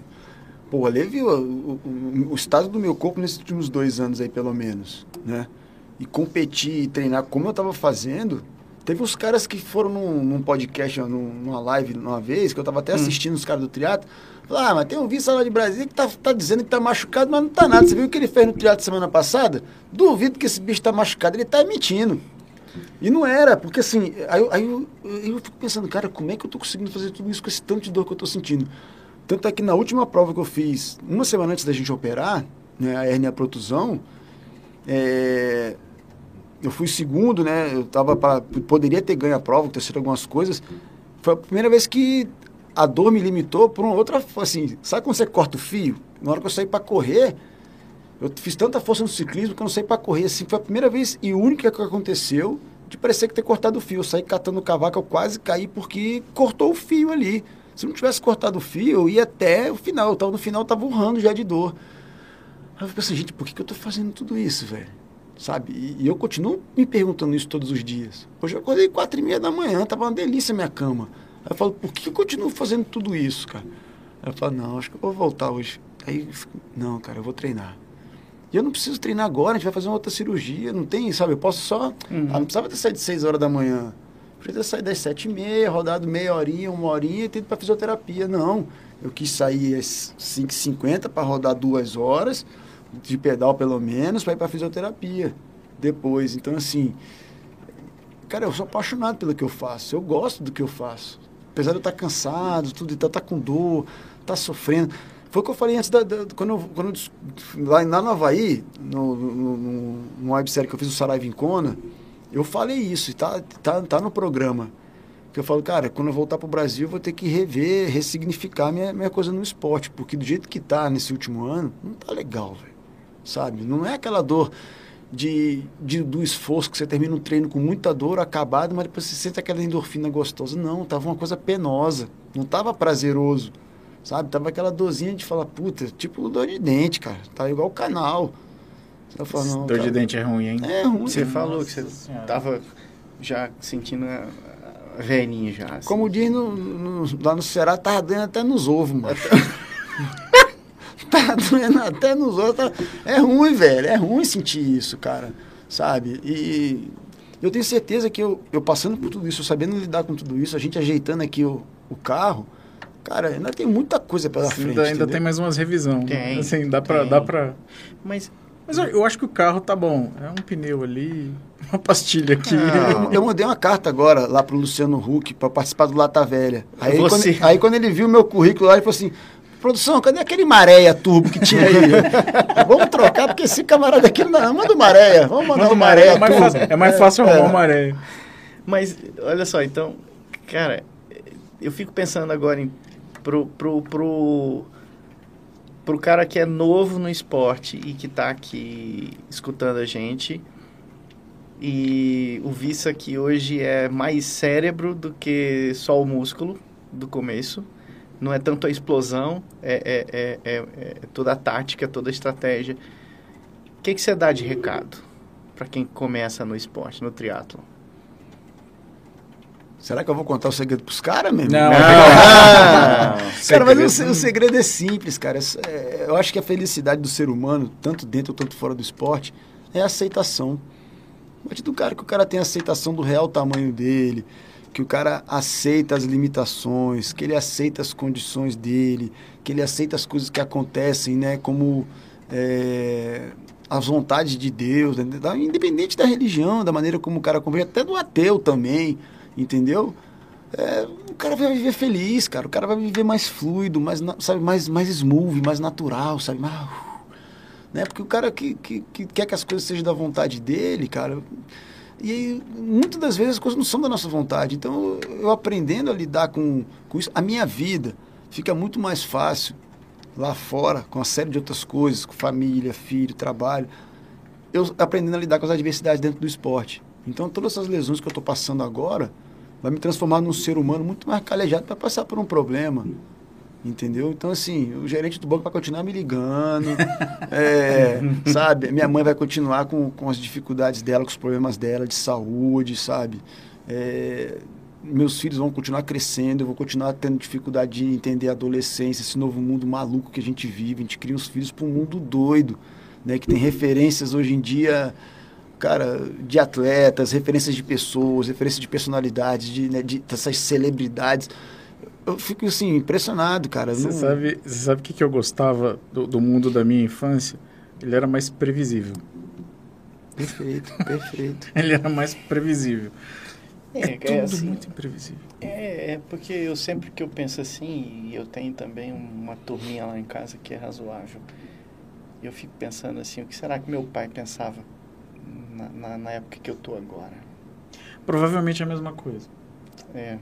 pô, ali viu o, o, o estado do meu corpo nesses últimos dois anos aí, pelo menos, né? E competir e treinar como eu tava fazendo. Teve uns caras que foram num, num podcast, num- numa live uma vez, que eu tava até assistindo os caras do triatlo. Falaram, ah, mas tem um vice lá de Brasília que tá, tá dizendo que tá machucado, mas não tá nada. Você viu o que ele fez no triatlo semana passada? Duvido que esse bicho tá machucado, ele tá mentindo. E não era, porque assim, aí, eu- aí eu, eu fico pensando, cara, como é que eu tô conseguindo fazer tudo isso com esse tanto de dor que eu tô sentindo? Tanto é que na última prova que eu fiz, uma semana antes da gente operar, né, a hernia protusão, é, eu fui segundo, né? Eu tava pra, poderia ter ganho a prova, ter sido algumas coisas. Foi a primeira vez que a dor me limitou por uma outra, assim, sabe quando você corta o fio? Na hora que eu saí para correr, eu fiz tanta força no ciclismo que eu não saí para correr, assim, foi a primeira vez e única que aconteceu de parecer que ter cortado o fio. Eu saí catando o cavaco, eu quase caí porque cortou o fio ali. Se não tivesse cortado o fio, eu ia até o final. Eu tava, no final eu tava urrando já de dor. Aí eu fico assim, gente, por que, que eu tô fazendo tudo isso, velho? Sabe? E, e eu continuo me perguntando isso todos os dias. Hoje eu acordei quatro e meia da manhã, tava uma delícia a minha cama. Aí eu falo, por que eu continuo fazendo tudo isso, cara? Aí eu falo, não, acho que eu vou voltar hoje. Aí, eu fico, não, cara, eu vou treinar. E eu não preciso treinar agora, a gente vai fazer uma outra cirurgia, não tem, sabe? Eu posso só. Uhum. Ah, não precisava ter saído de 6 horas da manhã. Ter saído das 7 e meia, rodado meia horinha, uma horinha e ter ido pra fisioterapia. Não. Eu quis sair às 5h50 para rodar duas horas, de pedal pelo menos, para ir pra fisioterapia depois. Então, assim. Cara, eu sou apaixonado pelo que eu faço. Eu gosto do que eu faço. Apesar de eu estar cansado, tudo, estar tá com dor, estar sofrendo. Foi o que eu falei antes, da, da- quando, eu, quando eu lá, lá no Havaí, no, no, no, no websérie que eu fiz o Saraiva em Kona, eu falei isso, tá, tá, tá no programa. Que eu falo, cara, quando eu voltar pro Brasil, eu vou ter que rever, ressignificar minha, minha coisa no esporte, porque do jeito que tá nesse último ano, não tá legal, velho. Sabe? Não é aquela dor de, de- do esforço que você termina um treino com muita dor, acabado, mas depois você sente aquela endorfina gostosa. Não, tava uma coisa penosa, não tava prazeroso. Sabe? Tava aquela dorzinha de falar, puta, tipo dor de dente, cara. Tá igual o canal. Você fala, não, Dor de cara, dente é ruim, hein? É ruim. Você falou que você Senhora. tava já sentindo a, a Velhinho já. assim. Como diz no, no- lá no Ceará, tá doendo até nos ovos, mano. tá doendo até nos ovos. tá- É ruim, velho. É ruim sentir isso, cara. Sabe? E eu tenho certeza que eu, eu passando por tudo isso, eu sabendo lidar com tudo isso, a gente ajeitando aqui o, o carro, cara, ainda tem muita coisa pela frente. ainda, tem mais umas revisão. Tem, Assim, dá pra, tem. dá pra... Mas Mas eu, acho que o carro tá bom. É um pneu ali, uma pastilha aqui. Ah. Eu, mandei uma carta agora lá pro Luciano Huck para participar do Lata Velha. Aí quando, aí quando ele viu o meu currículo lá, ele falou assim: produção, cadê aquele Maréia turbo que tinha aí? vamos trocar, porque esse camarada aqui não. Manda o Maréia, vamos mandar Manda o Maréia é mais turbo. fácil, é mais fácil arrumar uma maré. Mas, olha só, então, cara, eu fico pensando agora em, pro, pro, pro, pro cara que é novo no esporte e que tá aqui escutando a gente. E o Vissa que hoje é mais cérebro do que só o músculo do começo. Não é tanto a explosão, é, é, é, é, é toda a tática, toda a estratégia. O que, que você dá de recado para quem começa no esporte, no triatlo? Será que eu vou contar o segredo pros caras mesmo? Não, Ah, Cara, mas o, Segredo. se- o segredo é simples, cara. É- Eu acho que a felicidade do ser humano, tanto dentro quanto fora do esporte, é a aceitação. A partir do cara que o cara tem aceitação do real tamanho dele, que o cara aceita as limitações, que ele aceita as condições dele, que ele aceita as coisas que acontecem, né? Como é, as vontades de Deus, né, independente da religião, da maneira como o cara compreende, até do ateu também, entendeu? É, o cara vai viver feliz, cara. O cara vai viver mais fluido, mais, sabe, mais, mais smooth, mais natural, sabe? Mais, uh, né? Porque o cara que, que, que quer que as coisas sejam da vontade dele, cara. E aí, muitas das vezes as coisas não são da nossa vontade. Então, eu, aprendendo a lidar com, com isso, a minha vida fica muito mais fácil lá fora, com uma série de outras coisas, com família, filho, trabalho. Eu aprendendo a lidar com as adversidades dentro do esporte. Então, todas essas lesões que eu estou passando agora vai me transformar num ser humano muito mais calejado para passar por um problema. Entendeu? Então, assim, o gerente do banco vai continuar me ligando, é, sabe? Minha mãe vai continuar com, com as dificuldades dela, com os problemas dela de saúde, sabe? É, meus filhos vão continuar crescendo, eu vou continuar tendo dificuldade de entender a adolescência, esse novo mundo maluco que a gente vive. A gente cria os filhos para um mundo doido, né? Que tem referências hoje em dia, cara, de atletas, referências de pessoas, referências de personalidades, de, né, de dessas celebridades. Eu fico assim, impressionado, cara. Você Não- sabe, você sabe o que, que eu gostava do, do mundo da minha infância? Ele era mais previsível. Perfeito, perfeito. Ele era mais previsível. É, É, é tudo assim, muito imprevisível. É, é porque eu sempre que eu penso assim, e eu tenho também uma turminha lá em casa que é razoável, eu fico pensando assim, o que será que meu pai pensava na, na, na época que eu tô agora? Provavelmente é a mesma coisa. É,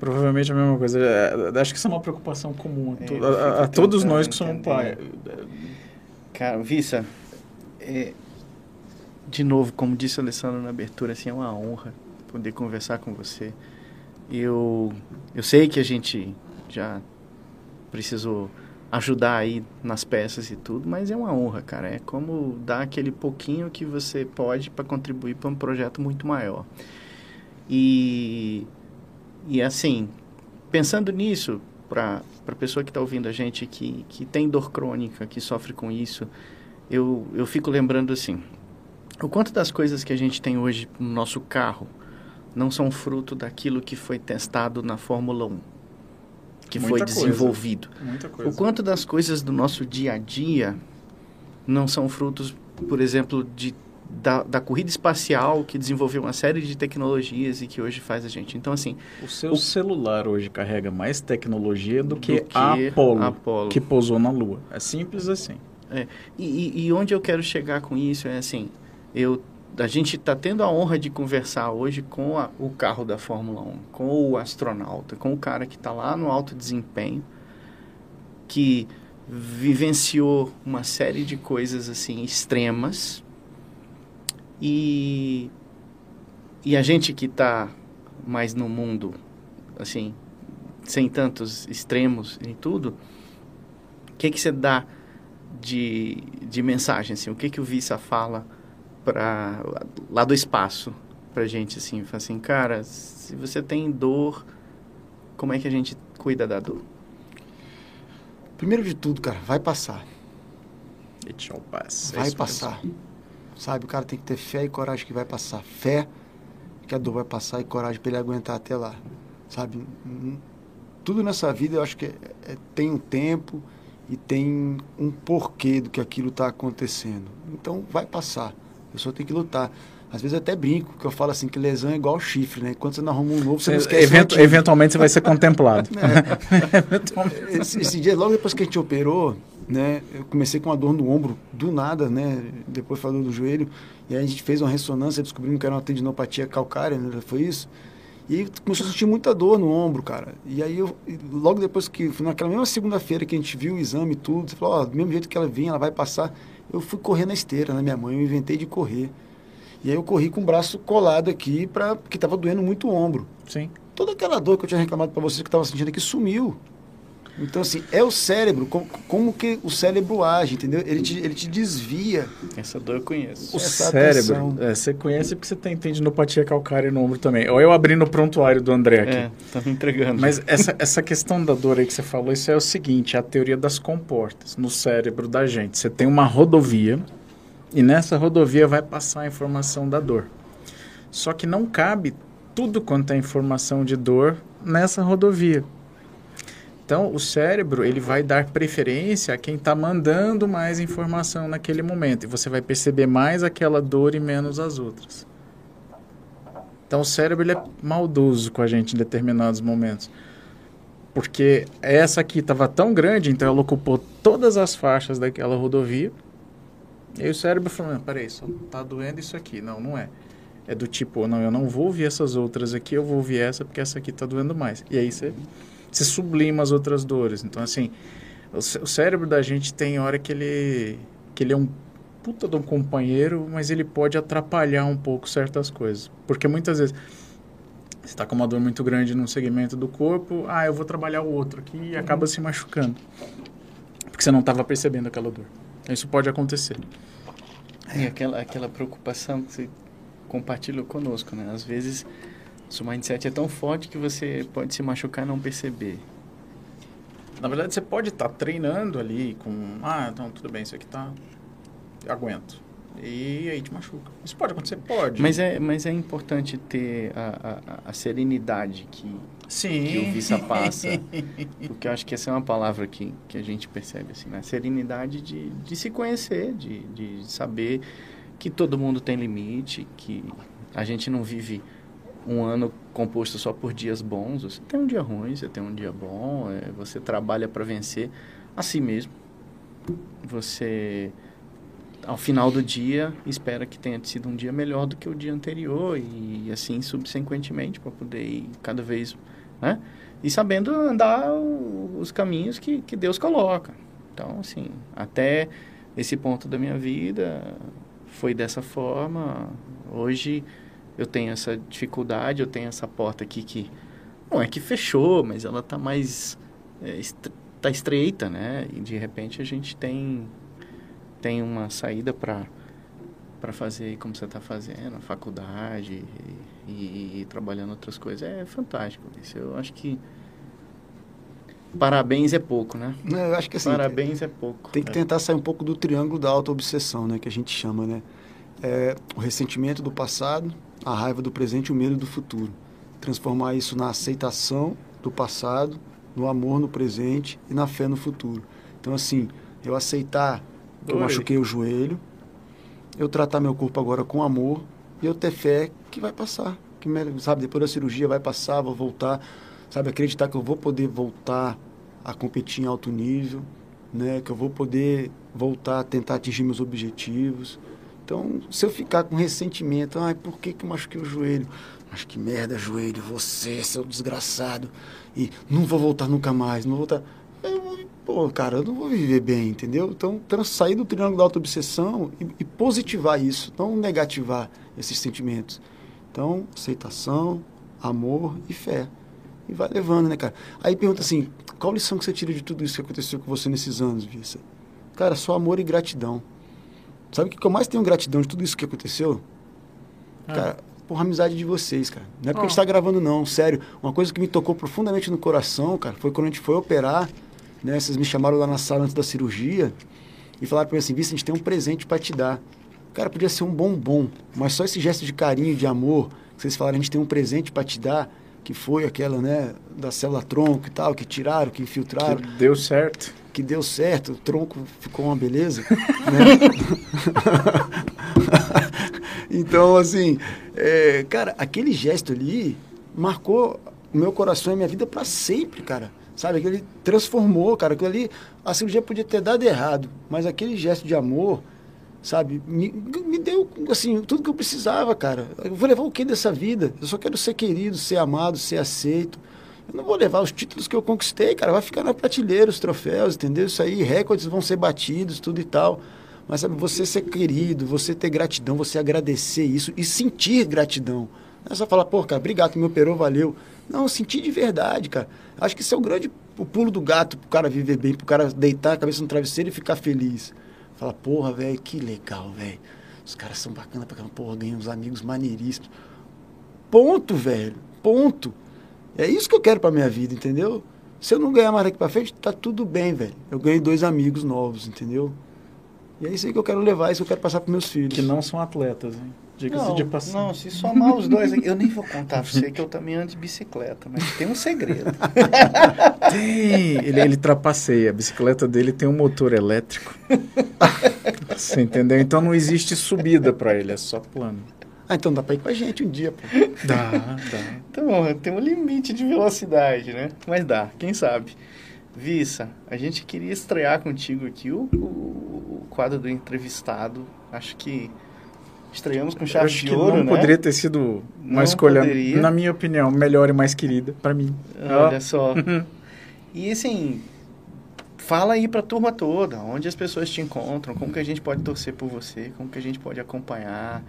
Provavelmente é a mesma coisa. É, acho que isso é uma preocupação comum a, É, to- a- a- todos nós que somos pai. cara, Vissa, é, de novo, como disse o Alessandro na abertura, assim, é uma honra poder conversar com você. Eu, eu sei que a gente já precisou ajudar aí nas peças e tudo, mas é uma honra, cara. É como dar aquele pouquinho que você pode para contribuir para um projeto muito maior. E, e assim, pensando nisso, para a pessoa que está ouvindo a gente que, que tem dor crônica, que sofre com isso, eu, eu fico lembrando assim, o quanto das coisas que a gente tem hoje no nosso carro não são fruto daquilo que foi testado na Fórmula 1, que foi Muita coisa. desenvolvido. O quanto das coisas do nosso dia a dia não são frutos, por exemplo, de, da, da corrida espacial que desenvolveu uma série de tecnologias e que hoje faz a gente. Então, assim, O seu o- celular hoje carrega mais tecnologia do que, do que a Apollo, Apollo. que pousou na Lua. É simples assim. E, e- e onde eu quero chegar com isso é assim, eu, a gente está tendo a honra de conversar hoje com a- o carro da Fórmula 1, com o astronauta, com o cara que está lá no alto desempenho, que vivenciou uma série de coisas assim extremas. E e a gente que está mais no mundo assim sem tantos extremos em tudo o que que você dá de, de mensagem assim? O que que o Vissa fala para lá do espaço pra gente, assim, fala assim, cara, se você tem dor, como é que a gente cuida da dor? Primeiro de tudo, cara, vai passar. It shall pass. Vai isso passar. Sabe, o cara tem que ter fé e coragem que vai passar. Fé que a dor vai passar e coragem para ele aguentar até lá. Sabe? Hum, Tudo nessa vida eu acho que é- é- tem um tempo e tem um porquê do que aquilo está acontecendo. Então vai passar. Pessoa tem que lutar. Às vezes eu até brinco, que eu falo assim que lesão é igual chifre, né? Quando você não arruma um novo, você não esquece Event- eventualmente você vai ser contemplado. Esse, esse dia, logo depois que a gente operou, né, eu comecei com uma dor no ombro, do nada, né, depois falou do joelho, e aí a gente fez uma ressonância, descobrimos que era uma tendinopatia calcária, né, foi isso. E começou a sentir muita dor no ombro, cara. E aí eu, logo depois que, naquela mesma segunda-feira que a gente viu o exame e tudo, você falou, ó, do mesmo jeito que ela vinha, ela vai passar. Eu fui correr na esteira, na minha mãe, eu inventei de correr. E aí eu corri com o braço colado aqui, pra, porque estava doendo muito o ombro Sim. toda aquela dor que eu tinha reclamado para vocês que estava sentindo aqui sumiu. Então, assim, é o cérebro, como, como que o cérebro age, entendeu? Ele te, ele te desvia. Essa dor eu conheço. O Essa cérebro, é, você conhece porque você tem tendinopatia calcária no ombro também. Ou eu abri no prontuário do André aqui. É, tá me entregando. Mas essa, essa questão da dor aí que você falou, isso é o seguinte, é a teoria das comportas no cérebro da gente. Você tem uma rodovia e nessa rodovia vai passar a informação da dor. Só que não cabe tudo quanto é informação de dor nessa rodovia. Então, o cérebro ele vai dar preferência a quem está mandando mais informação naquele momento. E você vai perceber mais aquela dor e menos as outras. Então, o cérebro ele é maldoso com a gente em determinados momentos. Porque essa aqui estava tão grande, então ela ocupou todas as faixas daquela rodovia. E aí o cérebro falou, peraí, só tá doendo isso aqui. Não, não é. É do tipo, não, eu não vou ouvir essas outras aqui, eu vou ouvir essa porque essa aqui tá doendo mais. E aí você, você sublima as outras dores. Então, assim, o, o cérebro da gente tem hora que ele, que ele é um puta de um companheiro, mas ele pode atrapalhar um pouco certas coisas. Porque muitas vezes você está com uma dor muito grande num segmento do corpo, ah, eu vou trabalhar o outro aqui e acaba se machucando. Porque você não estava percebendo aquela dor. Isso pode acontecer. E aquela, aquela preocupação que você compartilhou conosco, né? Às vezes, seu mindset é tão forte que você pode se machucar e não perceber. Na verdade, você pode estar treinando ali com, ah, então tudo bem, isso aqui tá, aguento. E aí te machuca. Isso pode acontecer? Pode. Mas é, mas é importante ter a, a, a serenidade que, Sim. que o Vissa passa. porque eu acho que essa é uma palavra que, que a gente percebe, assim, né? Serenidade de, de se conhecer, de, de saber que todo mundo tem limite, que a gente não vive um ano composto só por dias bons. Você tem um dia ruim, você tem um dia bom, é, você trabalha para vencer a si mesmo. Você, ao final do dia, espera que tenha sido um dia melhor do que o dia anterior e assim subsequentemente para poder ir cada vez, né? E sabendo andar o- os caminhos que, que Deus coloca. Então, assim, até esse ponto da minha vida foi dessa forma. Hoje eu tenho essa dificuldade, eu tenho essa porta aqui que não é que fechou, mas ela tá mais é, tá estreita, né? E de repente a gente tem tem uma saída para para fazer como você está fazendo, a faculdade e, e- e trabalhando outras coisas. É fantástico. Isso eu acho que parabéns é pouco, né? Não, eu acho que assim, parabéns é pouco. tem que É. tentar sair um pouco do triângulo da auto-obsessão, né? Que a gente chama, né? É, o ressentimento do passado, a raiva do presente e o medo do futuro. Transformar isso na aceitação do passado, no amor no presente e na fé no futuro. Então, assim, eu aceitar que eu Oi. machuquei o joelho, eu tratar meu corpo agora com amor e eu ter fé que vai passar. Que, sabe, depois da cirurgia vai passar, vou voltar. Sabe, acreditar que eu vou poder voltar a competir em alto nível, né? Que eu vou poder voltar a tentar atingir meus objetivos. Então, se eu ficar com ressentimento, ai, por que, que eu machuquei o joelho? Mas que merda, joelho, você, seu desgraçado. E não vou voltar nunca mais, não vou voltar. Eu, pô, cara, eu não vou viver bem, entendeu? Então, sair do triângulo da auto-obsessão e, e positivar isso, não negativar esses sentimentos. Então, aceitação, amor e fé. E vai levando, né, cara? Aí pergunta assim, qual lição que você tira de tudo isso que aconteceu com você nesses anos, Vissa? Cara, só amor e gratidão. Sabe o que eu mais tenho gratidão de tudo isso que aconteceu? Ah. Cara, porra, a amizade de vocês, cara. Não é porque a gente tá gravando, não, sério. Uma coisa que me tocou profundamente no coração, cara, foi quando a gente foi operar, né? Vocês me chamaram lá na sala antes da cirurgia e falaram pra mim assim, Vice, a gente tem um presente para te dar. Cara, podia ser um bombom, mas só esse gesto de carinho, de amor, que vocês falaram, a gente tem um presente para te dar, que foi aquela, né, da célula tronco e tal, que tiraram, que infiltraram. Que deu certo. Que deu certo, o tronco ficou uma beleza. né? então, assim, é, cara, aquele gesto ali marcou o meu coração e a minha vida para sempre, cara. Sabe, aquele transformou, cara. Aquilo ali, a cirurgia podia ter dado errado, mas aquele gesto de amor sabe? Me, me deu, assim, tudo que eu precisava, cara. Eu vou levar o que dessa vida? Eu só quero ser querido, ser amado, ser aceito. Eu não vou levar os títulos que eu conquistei, cara. Vai ficar na prateleira os troféus, entendeu? Isso aí, recordes vão ser batidos, tudo e tal. Mas, sabe, você ser querido, você ter gratidão, você agradecer isso e sentir gratidão. Não é só falar, pô, cara, obrigado, me operou, valeu. Não, sentir de verdade, cara. Acho que esse é o grande o pulo do gato pro cara viver bem, pro cara deitar a cabeça no travesseiro e ficar feliz. Fala, porra, velho, que legal, velho. Os caras são bacanas pra caramba. Porra, ganhei uns amigos maneiríssimos. Ponto, velho. Ponto. É isso que eu quero pra minha vida, entendeu? Se eu não ganhar mais daqui pra frente, tá tudo bem, velho. Eu ganhei dois amigos novos, entendeu? E é isso aí que eu quero levar, isso que eu quero passar pros meus filhos. Que não são atletas, hein? Diga-se de passagem. Não, se somar os dois aqui, eu nem vou contar pra você que eu também ando de bicicleta, mas tem um segredo. tem! Ele, ele trapaceia. A bicicleta dele tem um motor elétrico. você entendeu? Então não existe subida para ele, é só plano. Ah, então dá pra ir com a gente um dia, pô. Dá, dá. Então, tem um limite de velocidade, né? Mas dá, quem sabe. Vissa, a gente queria estrear contigo aqui o, o, o quadro do entrevistado. Acho que Estreamos com chave Acho de ouro, não né? poderia ter sido uma Não escolha, poderia. na minha opinião, melhor e mais querida para mim. Olha só. e assim, fala aí pra turma toda, onde as pessoas te encontram, como que a gente pode torcer por você, como que a gente pode acompanhar,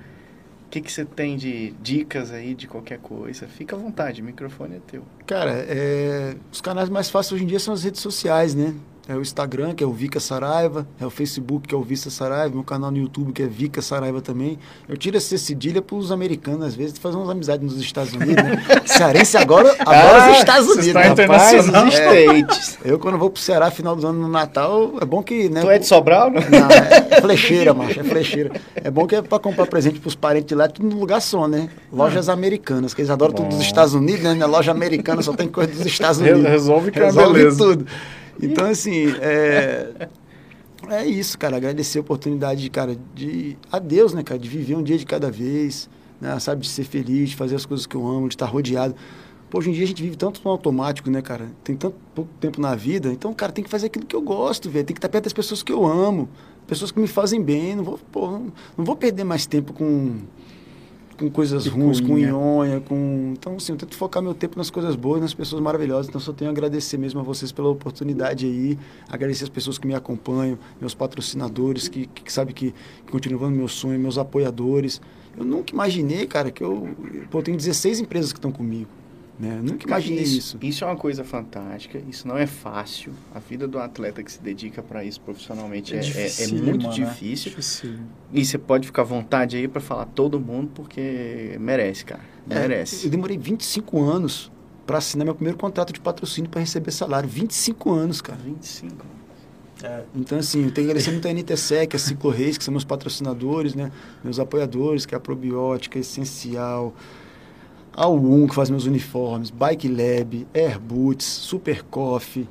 o que que você tem de dicas aí de qualquer coisa. Fica à vontade, o microfone é teu. Cara, é, os canais mais fáceis hoje em dia são as redes sociais, né? É o Instagram, que é o Vika Saraiva, é o Facebook, que é o Vista Saraiva, meu canal no YouTube, que é Vika Saraiva também. Eu tiro essa cedilha pros americanos, às vezes, fazer umas amizades nos Estados Unidos, né? Cearense agora, agora Ah, os Estados Unidos, está rapaz. internacional. os É, eu, quando vou pro Ceará, final do ano, no Natal, é bom que... Né, Tu é de Sobral, não? Não, é flecheira, macho, é flecheira. É bom que é pra comprar presente pros parentes de lá, é tudo num lugar só, né? Lojas americanas, que eles adoram tudo dos Estados Unidos, né? Na loja americana só tem coisa dos Estados Unidos. resolve que é beleza. tudo. Então, assim, é... É isso, cara. Agradecer a oportunidade, cara, de... A Deus, né, cara? De viver um dia de cada vez, né? Sabe? De ser feliz, de fazer as coisas que eu amo, de estar rodeado. Pô, hoje em dia a gente vive tanto no automático, né, cara? Tem tanto pouco tempo na vida. Então, cara, tem que fazer aquilo que eu gosto, velho. Tem que estar perto das pessoas que eu amo. Pessoas que me fazem bem. Não vou, pô, não, não vou perder mais tempo com, com coisas ruins, com nhonha, com... Então, assim, eu tento focar meu tempo nas coisas boas, nas pessoas maravilhosas. Então, só tenho a agradecer mesmo a vocês pela oportunidade aí. Agradecer as pessoas que me acompanham, meus patrocinadores, que, que sabe que, que continuam meu sonho, meus apoiadores. Eu nunca imaginei, cara, que eu... Pô, eu tenho 16 empresas que estão comigo. Né? Nunca imaginei isso. Isso é uma coisa fantástica, isso não é fácil. A vida do atleta que se dedica para isso profissionalmente é, é- é dificílimo, muito né? difícil. Dificílimo. E você pode ficar à vontade aí para falar todo mundo, porque merece, cara. É, Merece. eu demorei 25 anos para assinar meu primeiro contrato de patrocínio para receber salário. 25 anos, cara. 25. Então, assim, eu tenho que agradecer muito a NTSEC, a Ciclo Reis, que são meus patrocinadores, né? Meus apoiadores, que é a Probiótica, Essencial, a que faz meus uniformes, Bike Lab, Airboots, Super Coffee,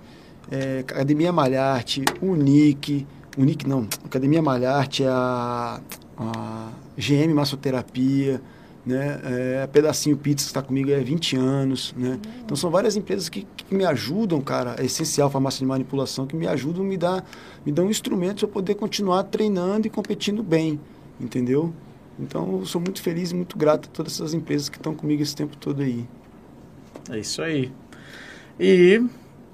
é, Academia Malharte, Unique, Unique não, Academia Malharte, a, a GM Massoterapia, né? É, Pedacinho Pizza que está comigo há 20 anos, né? Então são várias empresas que, que me ajudam, cara, a Essencial Farmácia de Manipulação, que me ajudam, me dá, me dão instrumentos para poder continuar treinando e competindo bem, entendeu? Então eu sou muito feliz e muito grato a todas essas empresas que estão comigo esse tempo todo aí. É isso aí. E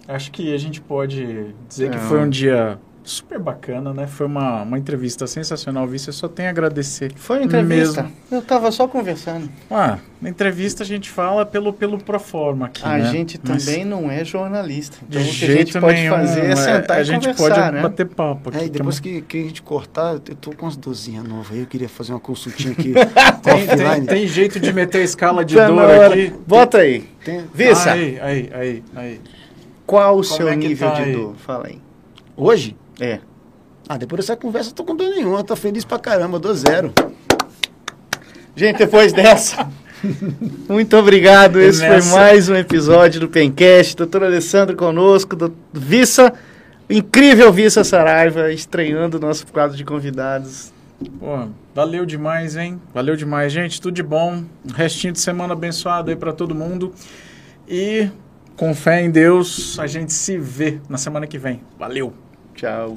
acho que a gente pode dizer que É. foi um dia super bacana, né? Foi uma, uma entrevista sensacional, Vice. Eu só tenho a agradecer. Foi uma entrevista. Mesmo. Eu tava só conversando. Ah, na entrevista a gente fala pelo, pelo proforma aqui, A né? gente Mas também não é jornalista. Então, de o que a jeito gente pode nenhum, fazer é é, sentar a e gente conversar, pode né? bater papo aqui. É, e que depois é que, que a gente cortar, eu tô com umas dozinhas novas aí, eu queria fazer uma consultinha aqui Tem, tem, tem jeito de meter a escala de Tá dor hora. aqui? Bota aí. Tem- Vissa, Aí, aí, aí, aí. qual o Como seu é nível tá de aí? dor? Fala aí. Hoje? É. Ah, depois dessa conversa eu tô com dor nenhuma, eu tô feliz pra caramba, dou zero. Gente, depois dessa, muito obrigado. Esse Nessa- foi mais um episódio do Pencast. Doutor Alessandro conosco, do Vissa, incrível Vissa Saraiva, estreando o nosso quadro de convidados. Pô, valeu demais, hein? Valeu demais, gente. Tudo de bom. Um restinho de semana abençoado aí pra todo mundo. E com fé em Deus, a gente se vê na semana que vem. Valeu! Tchau.